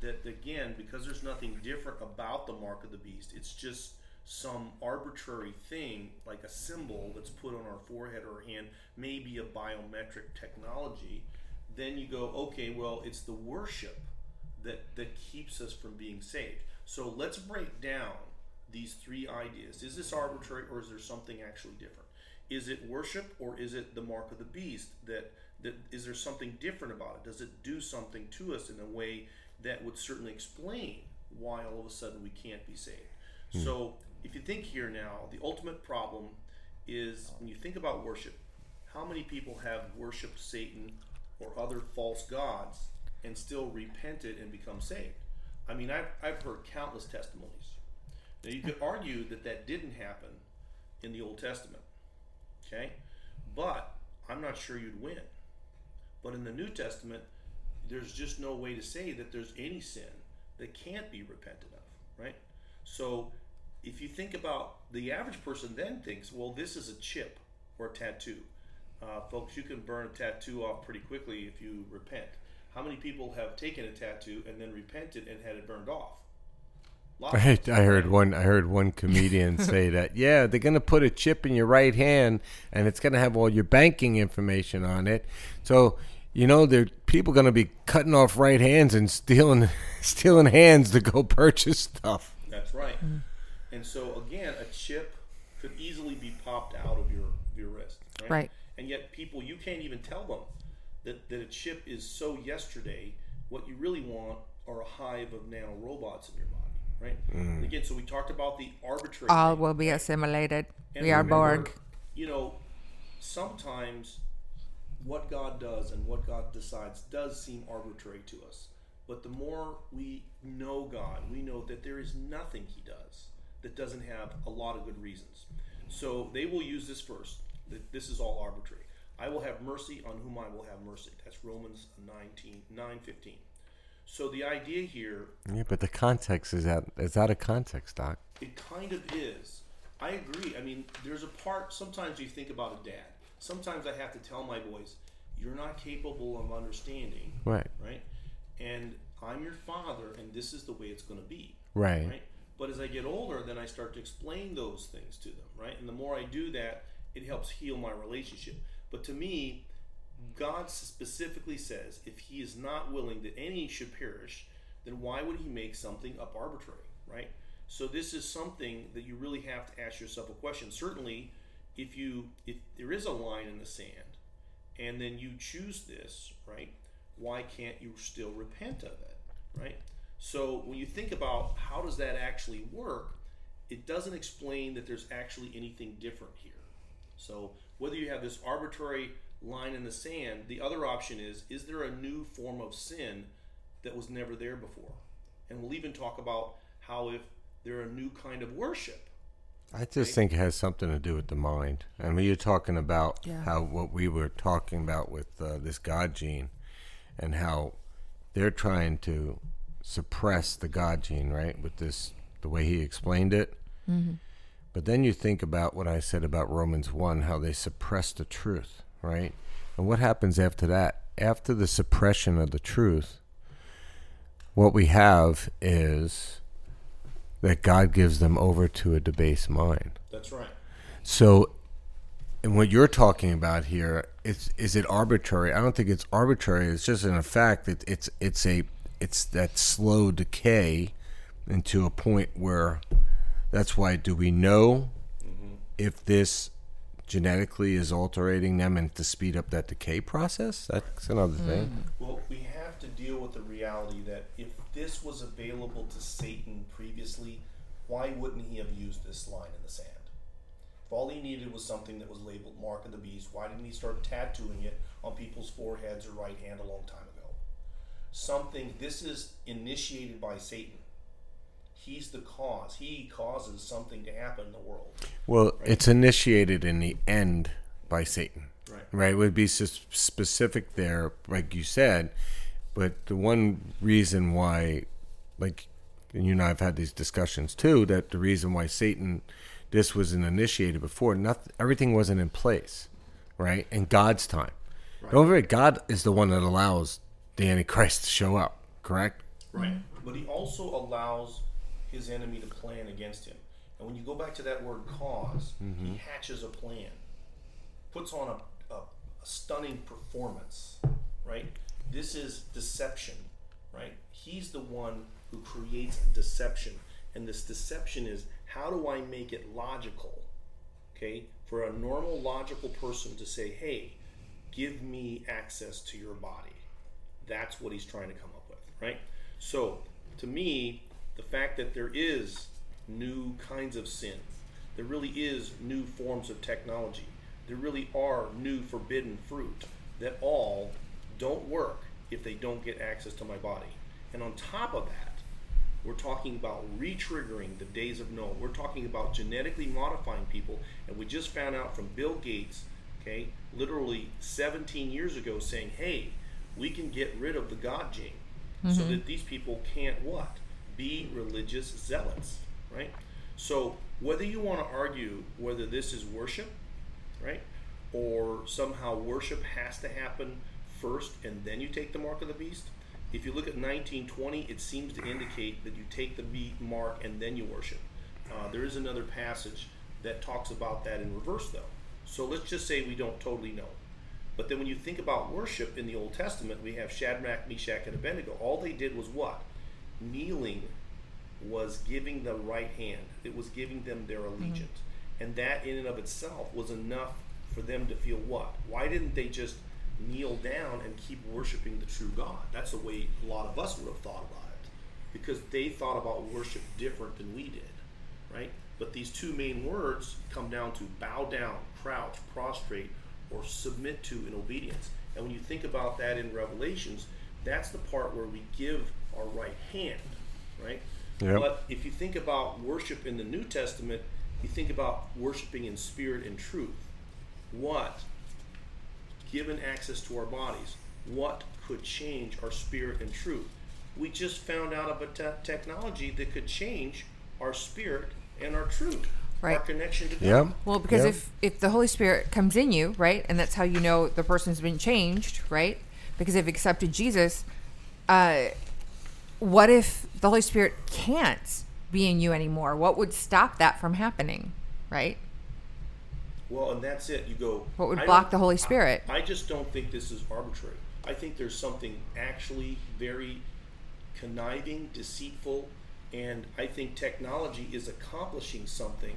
that again, because there's nothing different about the mark of the beast, it's just some arbitrary thing like a symbol that's put on our forehead or hand, maybe a biometric technology. Then you go, okay, well, it's the worship that that keeps us from being saved. So let's break down these three ideas. Is this arbitrary or is there something actually different? Is it worship or is it the mark of the beast that that is there something different about it? Does it do something to us in a way that would certainly explain why all of a sudden we can't be saved? Hmm. So if you think here now, the ultimate problem is when you think about worship, how many people have worshiped Satan or other false gods and still repented and become saved? I mean, I've, I've heard countless testimonies. Now, you could hmm. argue that that didn't happen in the Old Testament, okay? But I'm not sure you'd win. But in the New Testament, there's just no way to say that there's any sin that can't be repented of, right? So if you think about the average person, then thinks, well, this is a chip or a tattoo. Uh, folks, you can burn a tattoo off pretty quickly if you repent. How many people have taken a tattoo and then repented and had it burned off? Lots I, I heard one. I heard one comedian say that. Yeah, they're gonna put a chip in your right hand, and it's gonna have all your banking information on it. So, you know, there people gonna be cutting off right hands and stealing, stealing hands to go purchase stuff. That's right. And so again, a chip could easily be popped out of your your wrist, right? Right. And yet people you can't even tell them that, that a chip is so yesterday. What you really want are a hive of nano robots in your body, right? Mm. And again, so we talked about the arbitrary All thing. will be assimilated. And we are remember, Borg. You know, sometimes what God does and what God decides does seem arbitrary to us. But the more we know God, we know that there is nothing He does that doesn't have a lot of good reasons. So they will use this first. That this is all arbitrary. I will have mercy on whom I will have mercy. That's Romans 19, 9 15. So the idea here Yeah, but the context is out. It's out of context, Doc. it kind of is. I agree. I mean, there's a part. Sometimes you think about a dad. Sometimes I have to tell my boys, "You're not capable of understanding." Right. Right. And I'm your father, and this is the way it's going to be. Right. Right. But as I get older, then I start to explain those things to them. Right. And the more I do that, it helps heal my relationship. But to me, God specifically says, if He is not willing that any should perish, then why would He make something up arbitrary, right? So this is something that you really have to ask yourself a question. Certainly, if you if there is a line in the sand, and then you choose this, right? Why can't you still repent of it, right? So when you think about how does that actually work, it doesn't explain that there's actually anything different here. So whether you have this arbitrary line in the sand, the other option is is there a new form of sin that was never there before? And we'll even talk about how if there are a new kind of worship. I just think it has something to do with the mind. I mean, you're talking about Yeah. how what we were talking about with uh, this God gene, and how they're trying to suppress the God gene, right? With this, the way he explained it. But then you think about what I said about Romans 1, how they suppress the truth, right? And what happens after that? After the suppression of the truth, what we have is that God gives them over to a debased mind. That's right. So, and what you're talking about here is is it arbitrary? I don't think it's arbitrary. It's just in a fact that it's it's a it's that slow decay into a point where that's why do we know mm-hmm. if this genetically is altering them and to speed up that decay process? That's another thing. Well, we have to deal with the reality that if this was available to Satan previously, why wouldn't he have used this line in the sand? If all he needed was something that was labeled Mark of the Beast, why didn't he start tattooing it on people's foreheads or right hand a long time ago? Something, this is initiated by Satan. He's the cause. He causes something to happen in the world. Well, it's initiated in the end by Satan. Right. right? Would be specific there, like you said. But the one reason why, like, and you and I have had these discussions too, that the reason why Satan, this wasn't initiated before, nothing, everything wasn't in place, right? In God's time. Don't forget, God is the one that allows the Antichrist to show up, correct? Right. But he also allows his enemy to plan against him. And when you go back to that word cause, mm-hmm. he hatches a plan, puts on a, a, a stunning performance, right? This is deception, right? He's the one who creates deception. And this deception is how do I make it logical, okay, for a normal, logical person to say, hey, give me access to your body. That's what he's trying to come up with, right? So, to me, the fact that there is new kinds of sin, there really is new forms of technology, there really are new forbidden fruit that all don't work if they don't get access to my body. And on top of that, we're talking about re-triggering the days of Noah. We're talking about genetically modifying people, and we just found out from Bill Gates, okay, literally 17 years ago, saying, "Hey, we can get rid of the God gene, so mm-hmm. that these people can't what be religious zealots, right? So whether you want to argue whether this is worship, right, or somehow worship has to happen first and then you take the mark of the beast. If you look at 1920, it seems to indicate that you take the beat mark and then you worship. Uh, there is another passage that talks about that in reverse, though. So let's just say we don't totally know. But then when you think about worship in the Old Testament, we have Shadrach, Meshach, and Abednego. All they did was what? Kneeling was giving the right hand. It was giving them their allegiance. And that in and of itself was enough for them to feel what? Why didn't they just kneel down and keep worshiping the true God? That's the way a lot of us would have thought about it. Because they thought about worship different than we did, right? But these two main words come down to bow down, crouch, prostrate, or submit to in obedience. And when you think about that in Revelations, that's the part where we give our right hand, right? Yep. But if you think about worship in the New Testament, you think about worshiping in spirit and truth. What, given access to our bodies, what could change our spirit and truth? We just found out of a te- technology that could change our spirit and our truth, Right. our connection to God. Yep. Well, because Yep. if if the Holy Spirit comes in you, right, and that's how you know the person's been changed, right? Because they've accepted Jesus. Uh, what if the Holy Spirit can't be in you anymore? What would stop that from happening, right? Well, and that's it. You go. What would block the Holy Spirit? I, I just don't think this is arbitrary. I think there's something actually very conniving, deceitful, and I think technology is accomplishing something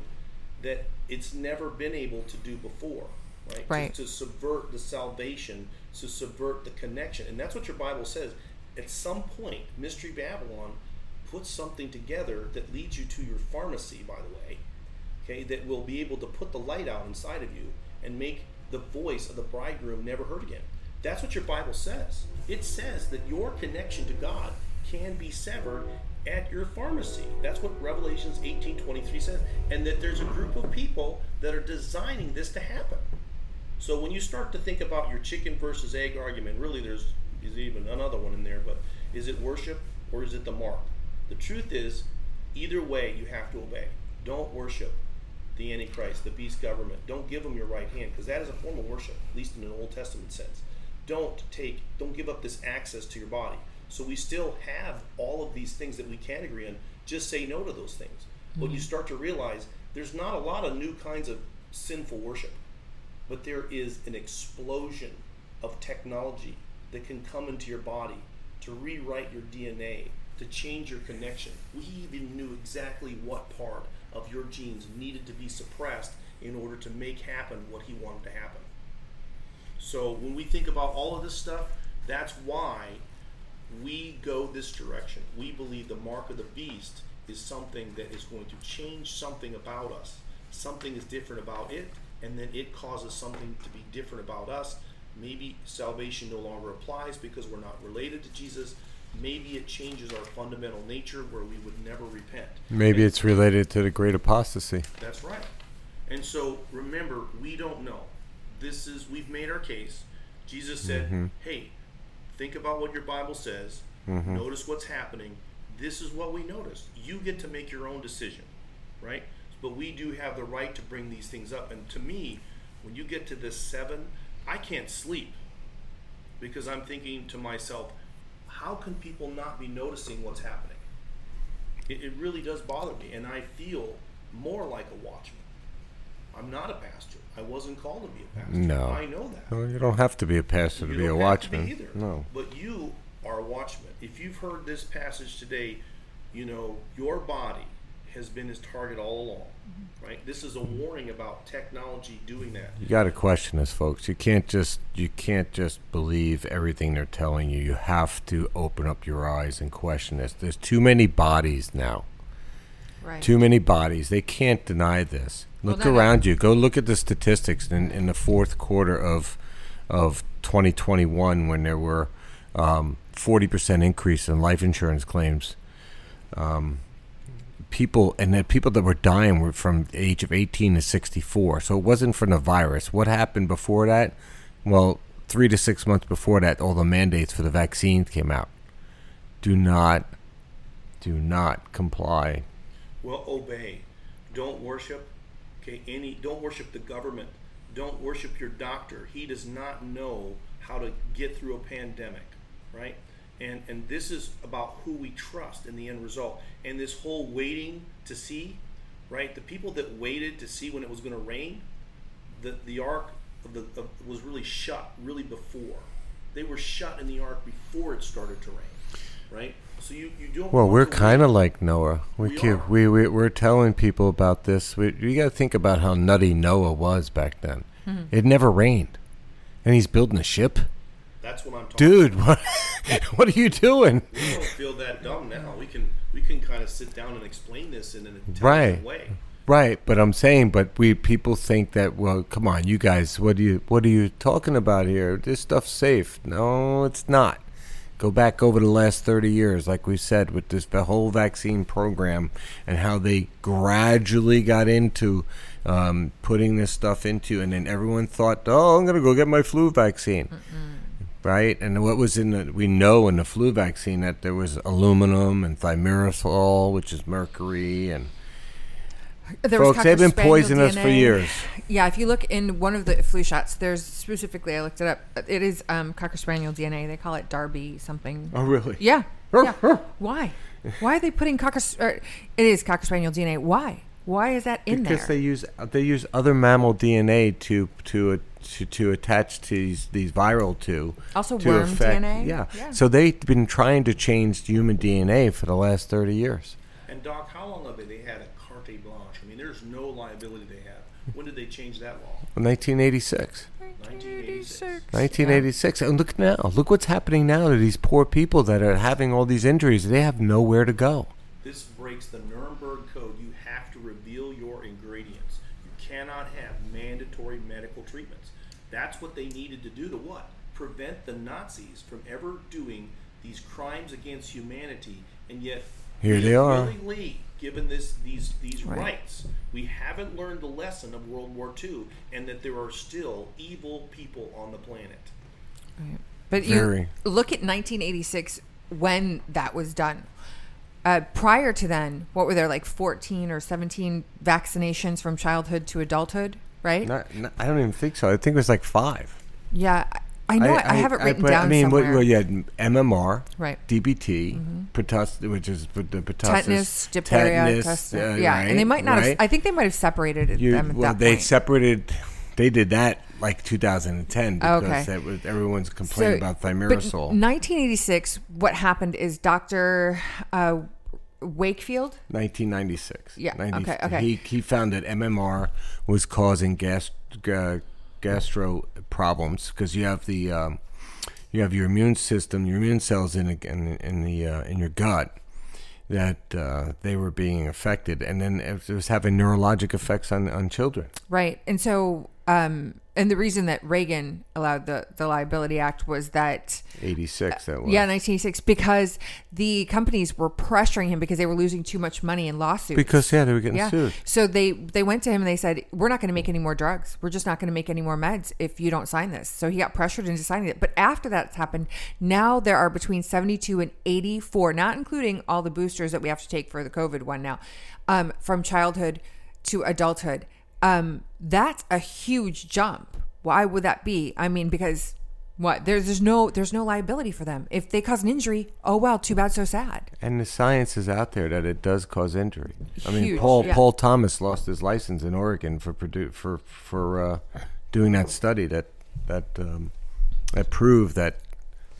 that it's never been able to do before. Right. Right. To, to subvert the salvation, to subvert the connection, and that's what your Bible says. At some point, Mystery Babylon puts something together that leads you to your pharmacy. By the way, okay, that will be able to put the light out inside of you and make the voice of the bridegroom never heard again. That's what your Bible says. It says that your connection to God can be severed at your pharmacy. That's what Revelations 18:23 says, and that there's a group of people that are designing this to happen. So when you start to think about your chicken versus egg argument, really there's is even another one in there, but is it worship or is it the mark? The truth is, either way you have to obey. Don't worship the Antichrist, the beast government. Don't give them your right hand, because that is a form of worship, at least in an Old Testament sense. Don't take, don't give up this access to your body. So we still have all of these things that we can agree on. Just say no to those things. But you mm-hmm. start to realize there's not a lot of new kinds of sinful worship but there is an explosion of technology that can come into your body to rewrite your DNA, to change your connection. We even knew exactly what part of your genes needed to be suppressed in order to make happen what he wanted to happen. So when we think about all of this stuff, that's why we go this direction. We believe the mark of the beast is something that is going to change something about us. Something is different about it, and then it causes something to be different about us. Maybe salvation no longer applies because we're not related to Jesus. Maybe it changes our fundamental nature where we would never repent. Maybe it's related to the great apostasy. That's right. And so remember, we don't know. this is we've made our case. Jesus said, Mm-hmm. "Hey, think about what your Bible says. Notice what's happening. This is what we noticed. You get to make your own decision, right? But we do have the right to bring these things up. And to me, when you get to this seven, I can't sleep because I'm thinking to myself, how can people not be noticing what's happening? It, it really does bother me, and I feel more like a watchman. I'm not a pastor. I wasn't called to be a pastor. No. I know that. Well, you don't have to be a pastor to be a don't have to be watchman. either. No. But you are a watchman. If you've heard this passage today, you know your body has been his target all along. Right? This is a warning about technology doing that. You got to question this, folks. You can't just you can't just believe everything they're telling you. You have to open up your eyes and question this. There's too many bodies now. Right. Too many bodies. They can't deny this. Look no, no. around you. Go look at the statistics in, in the fourth quarter of of 2021 when there were um, 40% increase in life insurance claims. Um, people and the people that were dying were from the age of 18 to 64. So it wasn't from the virus. What happened before that? Well, three to six months before that, all the mandates for the vaccines came out. Do not, do not comply. Well, obey. Don't worship. Okay, any don't worship the government. Don't worship your doctor. He does not know how to get through a pandemic, right? And and this is about who we trust in the end result. And this whole waiting to see, right? The people that waited to see when it was going to rain, the the ark of the of, was really shut really before. They were shut in the ark before it started to rain, right? So you you don't. Well, we're kind of like Noah. We, We keep, are. we we we're telling people about this. We, you got to think about how nutty Noah was back then. Hmm. It never rained, and he's building a ship. That's what I'm talking. Dude, what what are you doing? we don't feel that dumb now. We can we can kind of sit down and explain this in an intelligent Right. way. Right, but I'm saying, but we people think that. Well, come on, you guys. What are you what are you talking about here? This stuff's safe. No, it's not. Go back over the last 30 years, like we said, with this the whole vaccine program and how they gradually got into um, putting this stuff into, and then everyone thought, oh, I'm gonna go get my flu vaccine. Right, and what was in the? We know in the flu vaccine that there was aluminum and thimerosal, which is mercury, and There Folks, they've been poisoning us for years. Yeah, if you look in one of the flu shots, there's specifically I looked it up. It is um, Cocker Spaniel DNA. They call it Darby something. Oh, really? Yeah. yeah. Why? Why are they putting Cocker? It is Cocker Spaniel DNA. Why? Why is that in because there? Because they use they use other mammal DNA to to to, to attach to these, these viral to Also to worm DNA? Yeah. Yeah. So they've been trying to change human DNA for the last thirty years. And Doc, how long have they had a carte blanche? I mean, there's no liability they have. When did they change that law? 1986. 1986. 1986. And look now. Look what's happening now to these poor people that are having all these injuries. They have nowhere to go. Prevent the Nazis from ever doing these crimes against humanity. And yet, Here they are. willingly given this these these Right. rights. We haven't learned the lesson of World War II, and that there are still evil people on the planet. But Very. you look at 1986 when that was done. Uh, prior to then, what were there like 14 or 17 vaccinations from childhood to adulthood, right? Not, not- I don't even think so. I think it was like five. yeah, I- I know. I, I, have it written but, down I mean, somewhere. well, you had MMR, Right. DPT, pertuss, which is the pertussis, Tetanus, diphtheria, tetanus, uh, yeah, right, and they might not. Have. I think they might have separated You- them well, they point. separated. They did that like 2010 because Okay. that was, everyone's complaining about but thimerosal. 1986, what happened is Dr. Uh, Wakefield. 1996. Yeah, 90 okay, okay. He he found that MMR was causing gas uh, gastro problems because you have the um, you have your immune system, your immune cells in in, in the uh, in your gut that uh, they were being affected, and then it was having neurologic effects on on children. Right. And so um, and the reason that Reagan allowed the the liability act was that 86 that was. yeah, 1986, because the companies were pressuring him because they were losing too much money in lawsuits. Because, yeah, they were getting yeah. sued. So they they went to him and they said, "We're not going to make any more drugs. We're just not going to make any more meds if you don't sign this." So he got pressured into signing it. But after that's happened, now there are between 72 and 84, not including all the boosters that we have to take for the COVID one now, um, from childhood to adulthood. Um, that's a huge jump. Why would that be? I mean, because what there's there's no there's no liability for them if they cause an injury. Oh well, too bad, so sad. And the science is out there that it does cause injury. I mean, Paul yeah. Paul Thomas lost his license in Oregon for produ- for for uh, doing that study that that um, that proved that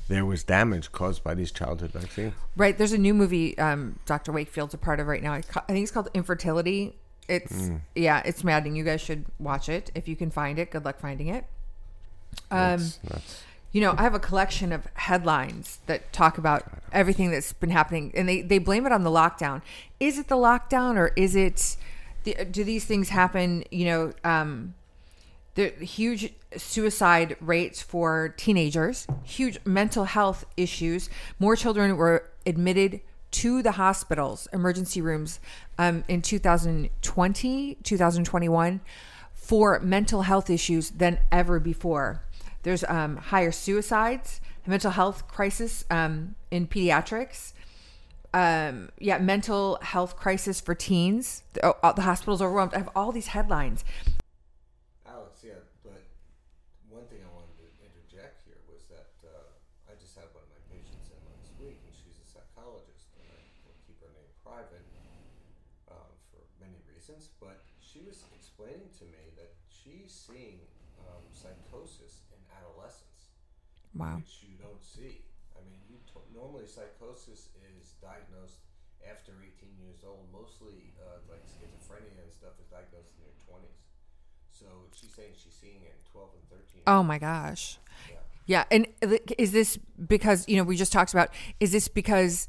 there was damage caused by these childhood vaccines. Right. There's a new movie um, Dr. Wakefield's a part of right now. I ca- I think it's called Infertility. It's Mm. yeah, it's maddening. You guys should watch it if you can find it. Good luck finding it. Um, That's, that's, you know, I have a collection of headlines that talk about everything that's been happening, and they, they blame it on the lockdown. Is it the lockdown, or is it? The, do these things happen? You know, um, the huge suicide rates for teenagers, huge mental health issues. More children were admitted to the hospitals, emergency rooms, um, in 2020, 2021 for mental health issues than ever before. There's um, higher suicides, mental health crisis um, in pediatrics. Um, yeah, mental health crisis for teens. The, oh, the hospitals overwhelmed. I have all these headlines. Alex, yeah, but one thing I wanted to interject here was that uh, I just had one of my patients in last week, and she's a psychologist, and I will keep her name private um, for But she was explaining to me that she's seeing um, psychosis in adolescence, Wow. which you don't see. I mean, you t- normally psychosis is diagnosed after 18 years old. Mostly, uh, like schizophrenia and stuff is diagnosed in your 20s. So she's saying she's seeing it in 12 and 13. Oh my gosh. Yeah. Yeah, and is this because you know we just talked about? Is this because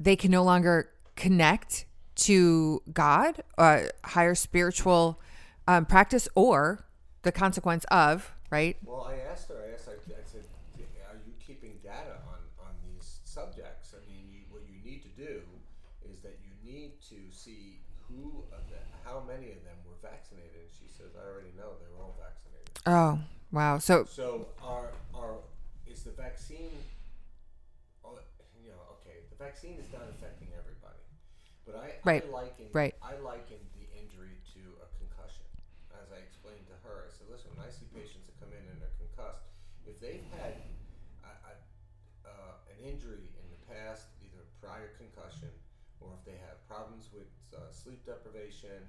they can no longer connect to God, uh, higher spiritual um, practice, or the consequence of right? Well, I asked her. I asked. I, I said, "Are you keeping data on on these subjects? I mean, you, what you need to do is that you need to see who, of the, how many of them were vaccinated." And she says, "I already know they were all vaccinated." Oh wow. So So, are are is the vaccine? Oh, you know, okay, the vaccine is not affecting everybody, but I, Right, I liken right. I liken the injury to a concussion. As I explained to her, I said, "Listen, when I see patients that come in and they're concussed, if they've had a, a, uh, an injury in the past, either prior concussion, or if they have problems with uh, sleep deprivation,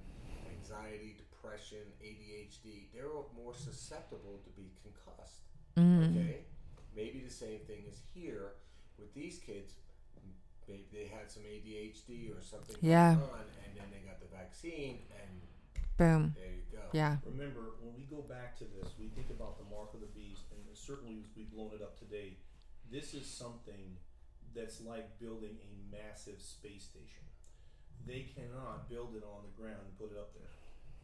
anxiety, depression, ADHD, they're more susceptible to be concussed. Mm. Okay? maybe the same thing is here with these kids. Maybe they had some ADHD or something Yeah. going on, and then they got the vaccine, and boom. there you go. Yeah. Remember, when we go back to this, we think about the mark of the beast, and certainly as we've blown it up today, this is something that's like building a massive space station. They cannot build it on the ground and put it up there.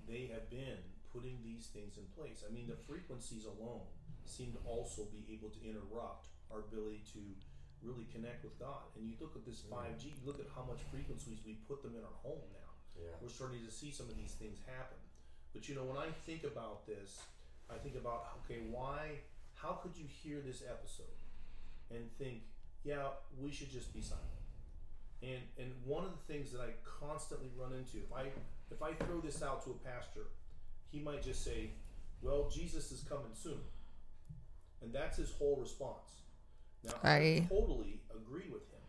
They have been putting these things in place. I mean, the frequencies alone seem to also be able to interrupt our ability to really connect with God. And you look at this 5G, you look at how much frequencies we put them in our home now. Yeah. We're starting to see some of these things happen. But you know, when I think about this, I think about okay, why? How could you hear this episode and think, yeah, we should just be silent? And and one of the things that I constantly run into, if I if I throw this out to a pastor, he might just say, "Well, Jesus is coming soon," and that's his whole response. Now, I I- totally agree with him.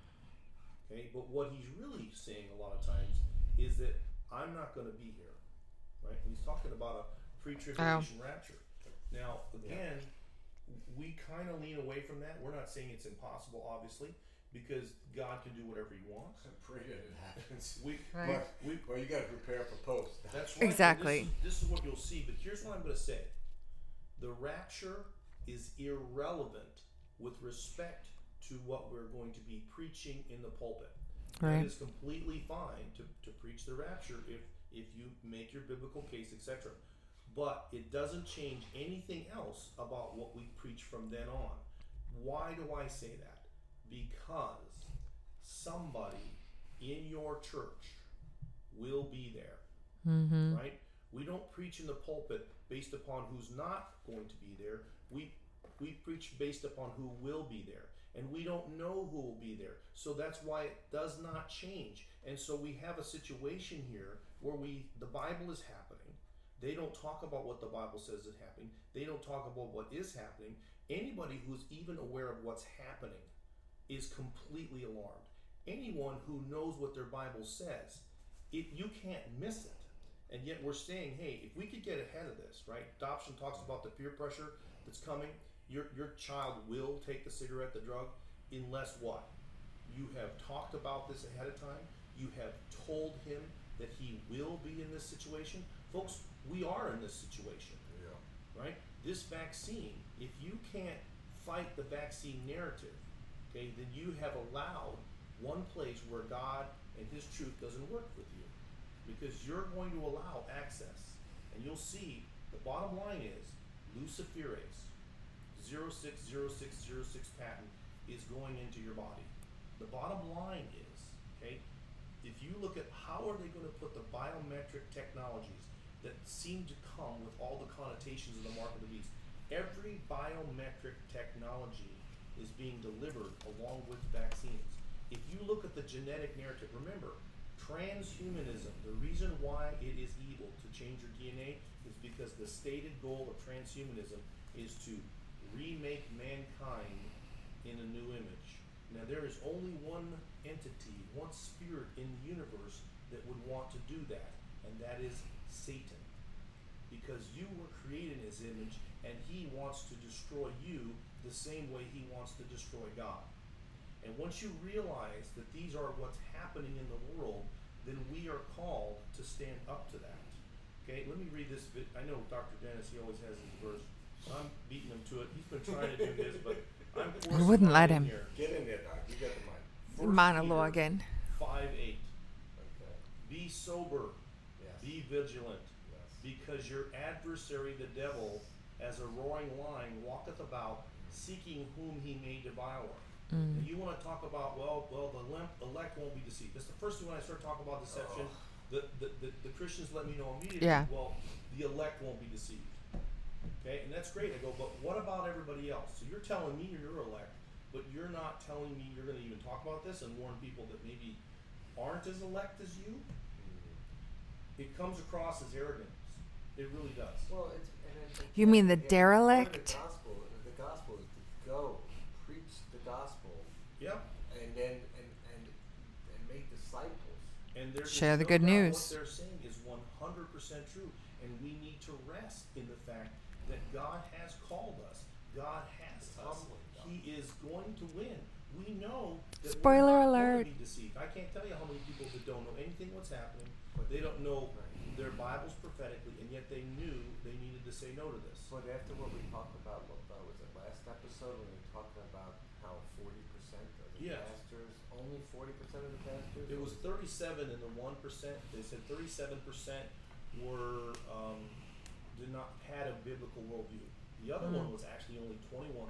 Okay, but what he's really saying a lot of times is that I'm not going to be here, right? And he's talking about a pre-tribulation oh. rapture. Now, again, we kind of lean away from that. We're not saying it's impossible, obviously, because God can do whatever He wants. Pray that it happens. We, Right. we, Well, you got to prepare for post. that's right. and Exactly. This is, this is what you'll see. But here's what I'm going to say: the rapture is irrelevant with respect to what we're going to be preaching in the pulpit. Right. It is completely fine to, to preach the rapture if if you make your biblical case, etc. but it doesn't change anything else about what we preach from then on. Why do I say that? Because somebody in your church will be there. Mm-hmm. Right? We don't preach in the pulpit based upon who's not going to be there. We we preach based upon who will be there. And we don't know who will be there. So that's why it does not change. And so we have a situation here where we the Bible is happening. They don't talk about what the Bible says is happening. They don't talk about what is happening. Anybody who's even aware of what's happening is completely alarmed. Anyone who knows what their Bible says, it you can't miss it. And yet we're saying, hey, if we could get ahead of this, right? Adoption talks about the peer pressure that's coming. Your your child will take the cigarette, the drug, unless what? You have talked about this ahead of time. You have told him that he will be in this situation. Folks, we are in this situation Yeah. right? This vaccine, if you can't fight the vaccine narrative, okay, then you have allowed one place where God and His truth doesn't work with you. Because you're going to allow access. And you'll see the bottom line is Luciferase 060606 patent is going into your body. The bottom line is, okay, if you look at how are they going to put the biometric technologies that seem to come with all the connotations of the mark of the beast, every biometric technology is being delivered along with vaccines. If you look at the genetic narrative, remember, transhumanism, the reason why it is evil to change your DNA is because the stated goal of transhumanism is to remake mankind in a new image. Now, there is only one entity, one spirit in the universe that would want to do that, and that is Satan. Because you were created in his image, and he wants to destroy you the same way he wants to destroy God. And once you realize that these are what's happening in the world, then we are called to stand up to that. Okay, let me read this. I know Dr. Dennis, he always has his verse. I'm beating him to it. He's been trying to do this, but I'm I wouldn't let him. Here. Get in there, Doc. You got the mic. First Monologue Peter again. 5 8. Okay. Be sober, Yes. be vigilant, Yes. because your adversary, the devil, as a roaring lion, walketh about, seeking whom he may devour. Mm. And you want to talk about well, well, the limp, elect won't be deceived. That's the first thing when I start talking about deception. The, the, the, the Christians let me know immediately. Yeah. Well, the elect won't be deceived. Okay, and that's great. I go, but what about everybody else? So you're telling me you're elect, but you're not telling me you're going to even talk about this and warn people that maybe aren't as elect as you. Mm-hmm. It comes across as arrogance. It really does. Well, it's, and it's You mean the again, part of derelict? The gospel, the gospel is to go preach the gospel, Yep. and then and and and make disciples. And Share the no good news. What they're saying is 100% true, and we need to rest in the fact that God has called us. God has us. He is going to win. We know that Spoiler we're not alert. Going to be deceived. I can't tell you how many people that don't know anything what's happening. They don't know their Bibles prophetically, and yet they knew they needed to say no to this. But after what we talked about, what uh, was it last episode when we were talking about how forty percent of the Yes. pastors, only forty percent of the pastors. It was 37 in the 1%. They said 37% were um, did not had a biblical worldview. The other one hmm. was actually only 21%.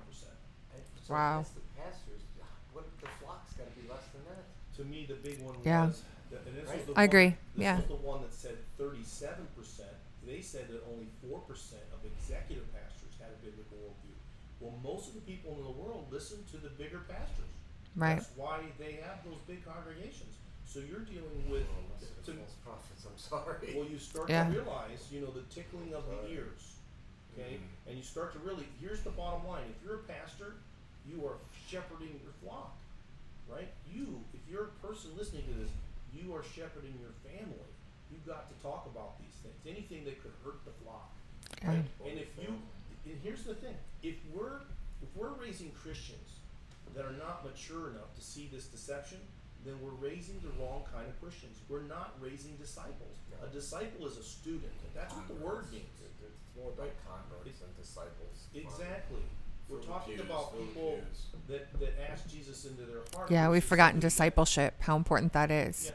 And so Wow. That's the pastors. What the flock's got to be less than that. To me, the big one Yeah. was. that- And this Right. was the I one, agree. This Yeah. was the one that said 37%. They said that only 4% of executive pastors had a biblical worldview. Well, most of the people in the world listen to the bigger pastors. Right. That's why they have those big congregations. So you're dealing with. Well, to- false prophets. I'm sorry. well, you start Yeah. to realize, you know, the tickling of the ears. Okay? Mhm. And you start to really, here's the bottom line. If you're a pastor, you are shepherding your flock. Right? You, if you're a person listening to this, you are shepherding your family. You've got to talk about these things. Anything that could hurt the flock. Yeah. Right? And if you, and here's the thing: if we're if we're raising Christians that are not mature enough to see this deception, then we're raising the wrong kind of Christians. We're not raising disciples. No. A disciple is a student. That's what the word means. It- It's more about converts It- than disciples. Exactly. We're talking pews, about people that, that ask Jesus into their heart. Yeah, we've forgotten discipleship, how important that is. Yeah.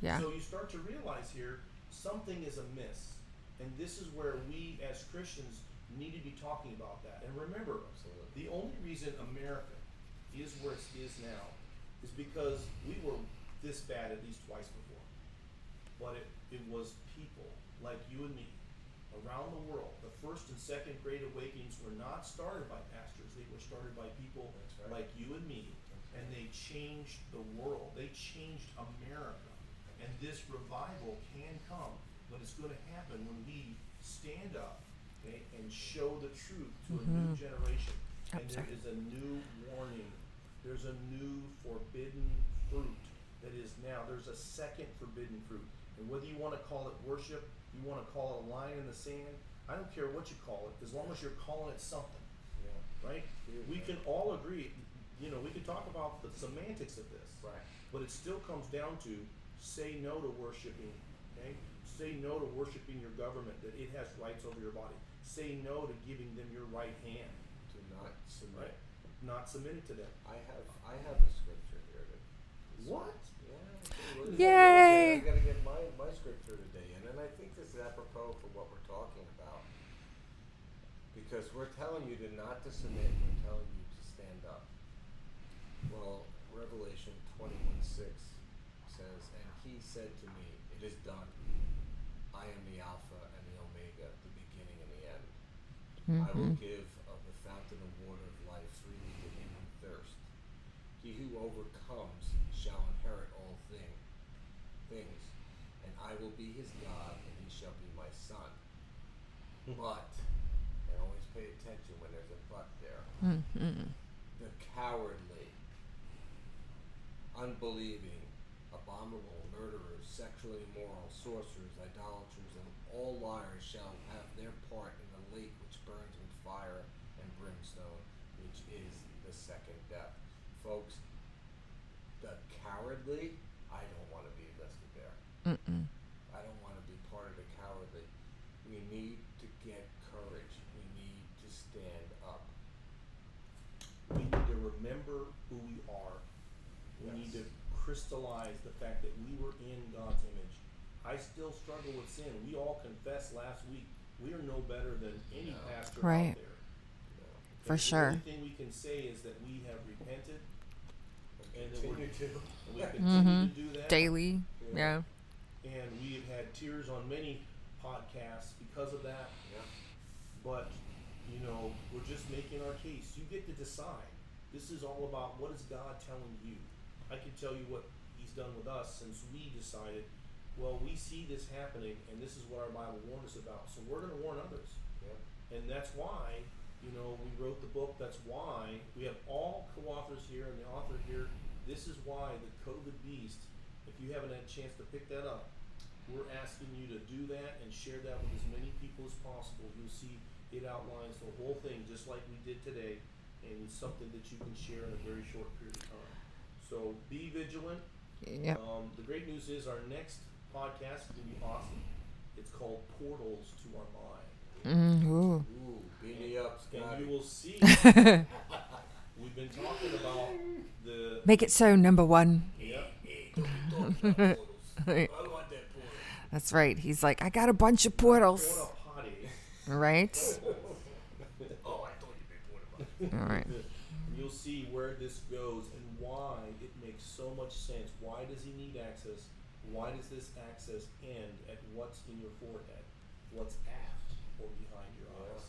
Yeah. So you start to realize here something is amiss. And this is where we as Christians need to be talking about that. And remember, the only reason America is where it is now is because we were this bad at least twice before. But it, it was people like you and me around the world. The first and second great awakenings were not started by pastors, they were started by people right. like you and me. And they changed the world, they changed America. And this revival can come, but it's going to happen when we stand up okay, and show the truth to a new mm-hmm. generation. And there Absolutely. is a new warning. There's a new forbidden fruit that is now. There's a second forbidden fruit. And whether you want to call it worship, you want to call it a line in the sand, I don't care what you call it, as long as you're calling it something, Yeah. right? We can all agree, you know, we can talk about the semantics of this. Right. But it still comes down to say no to worshiping, okay? Say no to worshiping your government, that it has rights over your body. Say no to giving them your right hand, To not submit. right? Not submitting to them. I have I have a scripture here. That What? Yeah. look at Yay. that. I gotta get my, my scripture today in, and I think this is apropos for what we're talking about. Because we're telling you to not to submit, we're telling you to stand up. Well, Revelation twenty one six says, And he said to me, It is done. I am the Alpha and the Omega, the beginning and the end. Mm-hmm. I will give of the fountain of water of life freely to him who thirsts. He who overcomes shall inherit all thing, things, and I will be his God, and he shall be my son. Mm-hmm. But, and always pay attention when there's a but there, mm-hmm. the cowardly, unbelieving, abominable, murderers, sexually immoral, sorcerers, idolaters, and all liars shall have their part in the lake which burns with fire and brimstone, which is the second death. Folks, the cowardly, I don't want to be listed there. I don't want to be part of the cowardly. We need to get courage. We need to stand up. We need to remember who we are. We need to Yes. Crystallize the fact that we were in God's image. I still struggle with sin. We all confessed last week. We are no better than any No. pastor Right. out there. For And sure. The only thing we can say is that we have repented and that we're, Continue to. and we continue mm-hmm. to do that. Daily. Yeah. And we have had tears on many podcasts because of that. Yeah. But, you know, we're just making our case. You get to decide. This is all about what is God telling you. I can tell you what He's done with us since we decided, well, we see this happening and this is what our Bible warned us about. So we're going to warn others. Yeah. And that's why, you know, we wrote the book. That's why we have all co authors here and the author here. This is why the COVID Beast, if you haven't had a chance to pick that up, we're asking you to do that and share that with as many people as possible. You'll see it outlines the whole thing just like we did today, and it's something that you can share in a very short period of time. So be vigilant. Yep. Um, the great news is our next podcast is going to be awesome. It's called Portals to Our Mind. Mm, ooh. Ooh, beat me up, And you will see. We've been talking about the. Make it so, number one. Yep. Don't be about. I want that portal. That's right. He's like, I got a bunch of portals. Right? Oh, I thought you meant porta potty. All right. You'll see where this goes and why it makes so much sense. Why does he need access? Why does this access end at what's in your forehead? What's aft or behind your eyes?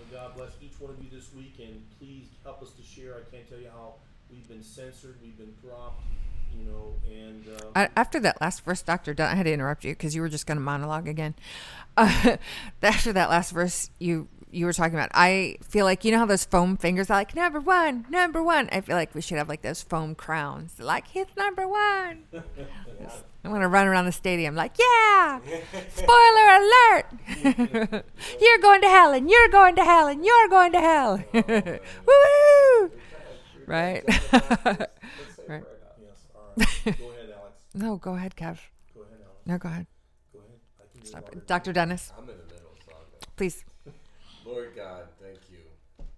May God bless each one of you this week and please help us to share. I can't tell you how we've been censored, we've been dropped, you know, and uh, After that last verse, Doctor, Dunn, I had to interrupt you because you were just going to monologue again. Uh, after that last verse, you you were talking about, I feel like you know how those foam fingers are like number one, number one. I feel like we should have like those foam crowns, like he's number one. I want to run around the stadium like, yeah, spoiler alert, you're going to hell and you're going to hell and you're going to hell. Woo! Right? Right. prayer. yes, all right. go ahead, Alex. no, go ahead, Kev. Go ahead, Alex. No, go ahead. Go ahead. I can do Stop it. Dr. Dennis, I'm in the middle, so I'll go. please. Lord God, thank you.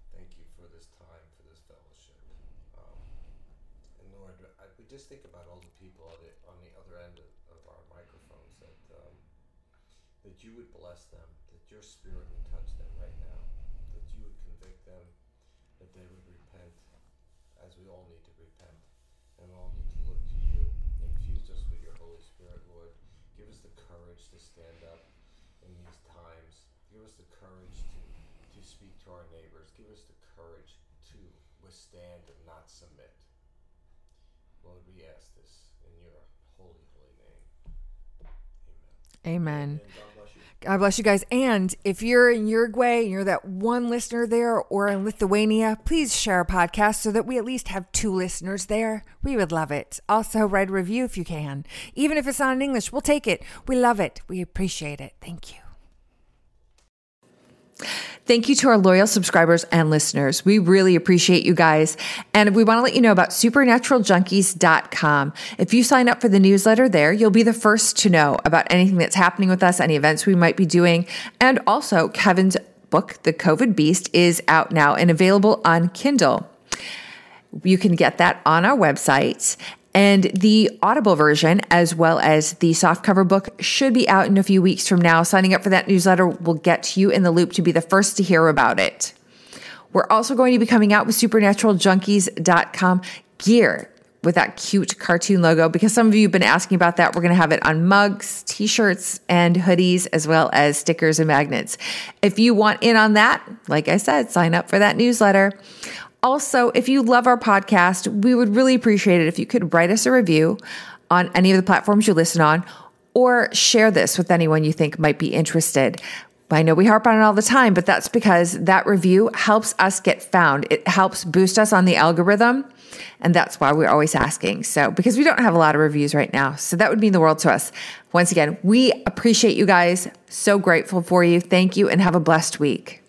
Thank you for this time, for this fellowship. Um, and Lord, I, we just think about all the people on the, on the other end of, of our microphones that um, that you would bless them, that your spirit would touch them right now, that you would convict them, that they would repent, as we all need to repent, and all need to look to you. Infuse us with your Holy Spirit, Lord. Give us the courage to stand up in these times. Give us the courage to speak to our neighbors. Give us the courage to withstand and not submit. Lord, we ask this in your holy, holy name. Amen. Amen. God bless you guys. And if you're in Uruguay and you're that one listener there or in Lithuania, please share our podcast so that we at least have two listeners there. We would love it. Also, write a review if you can. Even if it's not in English, we'll take it. We love it. We appreciate it. Thank you. Thank you to our loyal subscribers and listeners. We really appreciate you guys. And we want to let you know about supernaturaljunkies.com. If you sign up for the newsletter there, you'll be the first to know about anything that's happening with us, any events we might be doing. And also, Kevan's book, The COVID Beast, is out now and available on Kindle. You can get that on our website. And the Audible version, as well as the softcover book, should be out in a few weeks from now. Signing up for that newsletter will get you in the loop to be the first to hear about it. We're also going to be coming out with supernaturaljunkies.com gear with that cute cartoon logo because some of you have been asking about that. We're going to have it on mugs, t shirts, and hoodies, as well as stickers and magnets. If you want in on that, like I said, sign up for that newsletter. Also, if you love our podcast, we would really appreciate it if you could write us a review on any of the platforms you listen on or share this with anyone you think might be interested. I know we harp on it all the time, but that's because that review helps us get found. It helps boost us on the algorithm. And that's why we're always asking. So, because we don't have a lot of reviews right now. So, that would mean the world to us. Once again, we appreciate you guys. So grateful for you. Thank you and have a blessed week.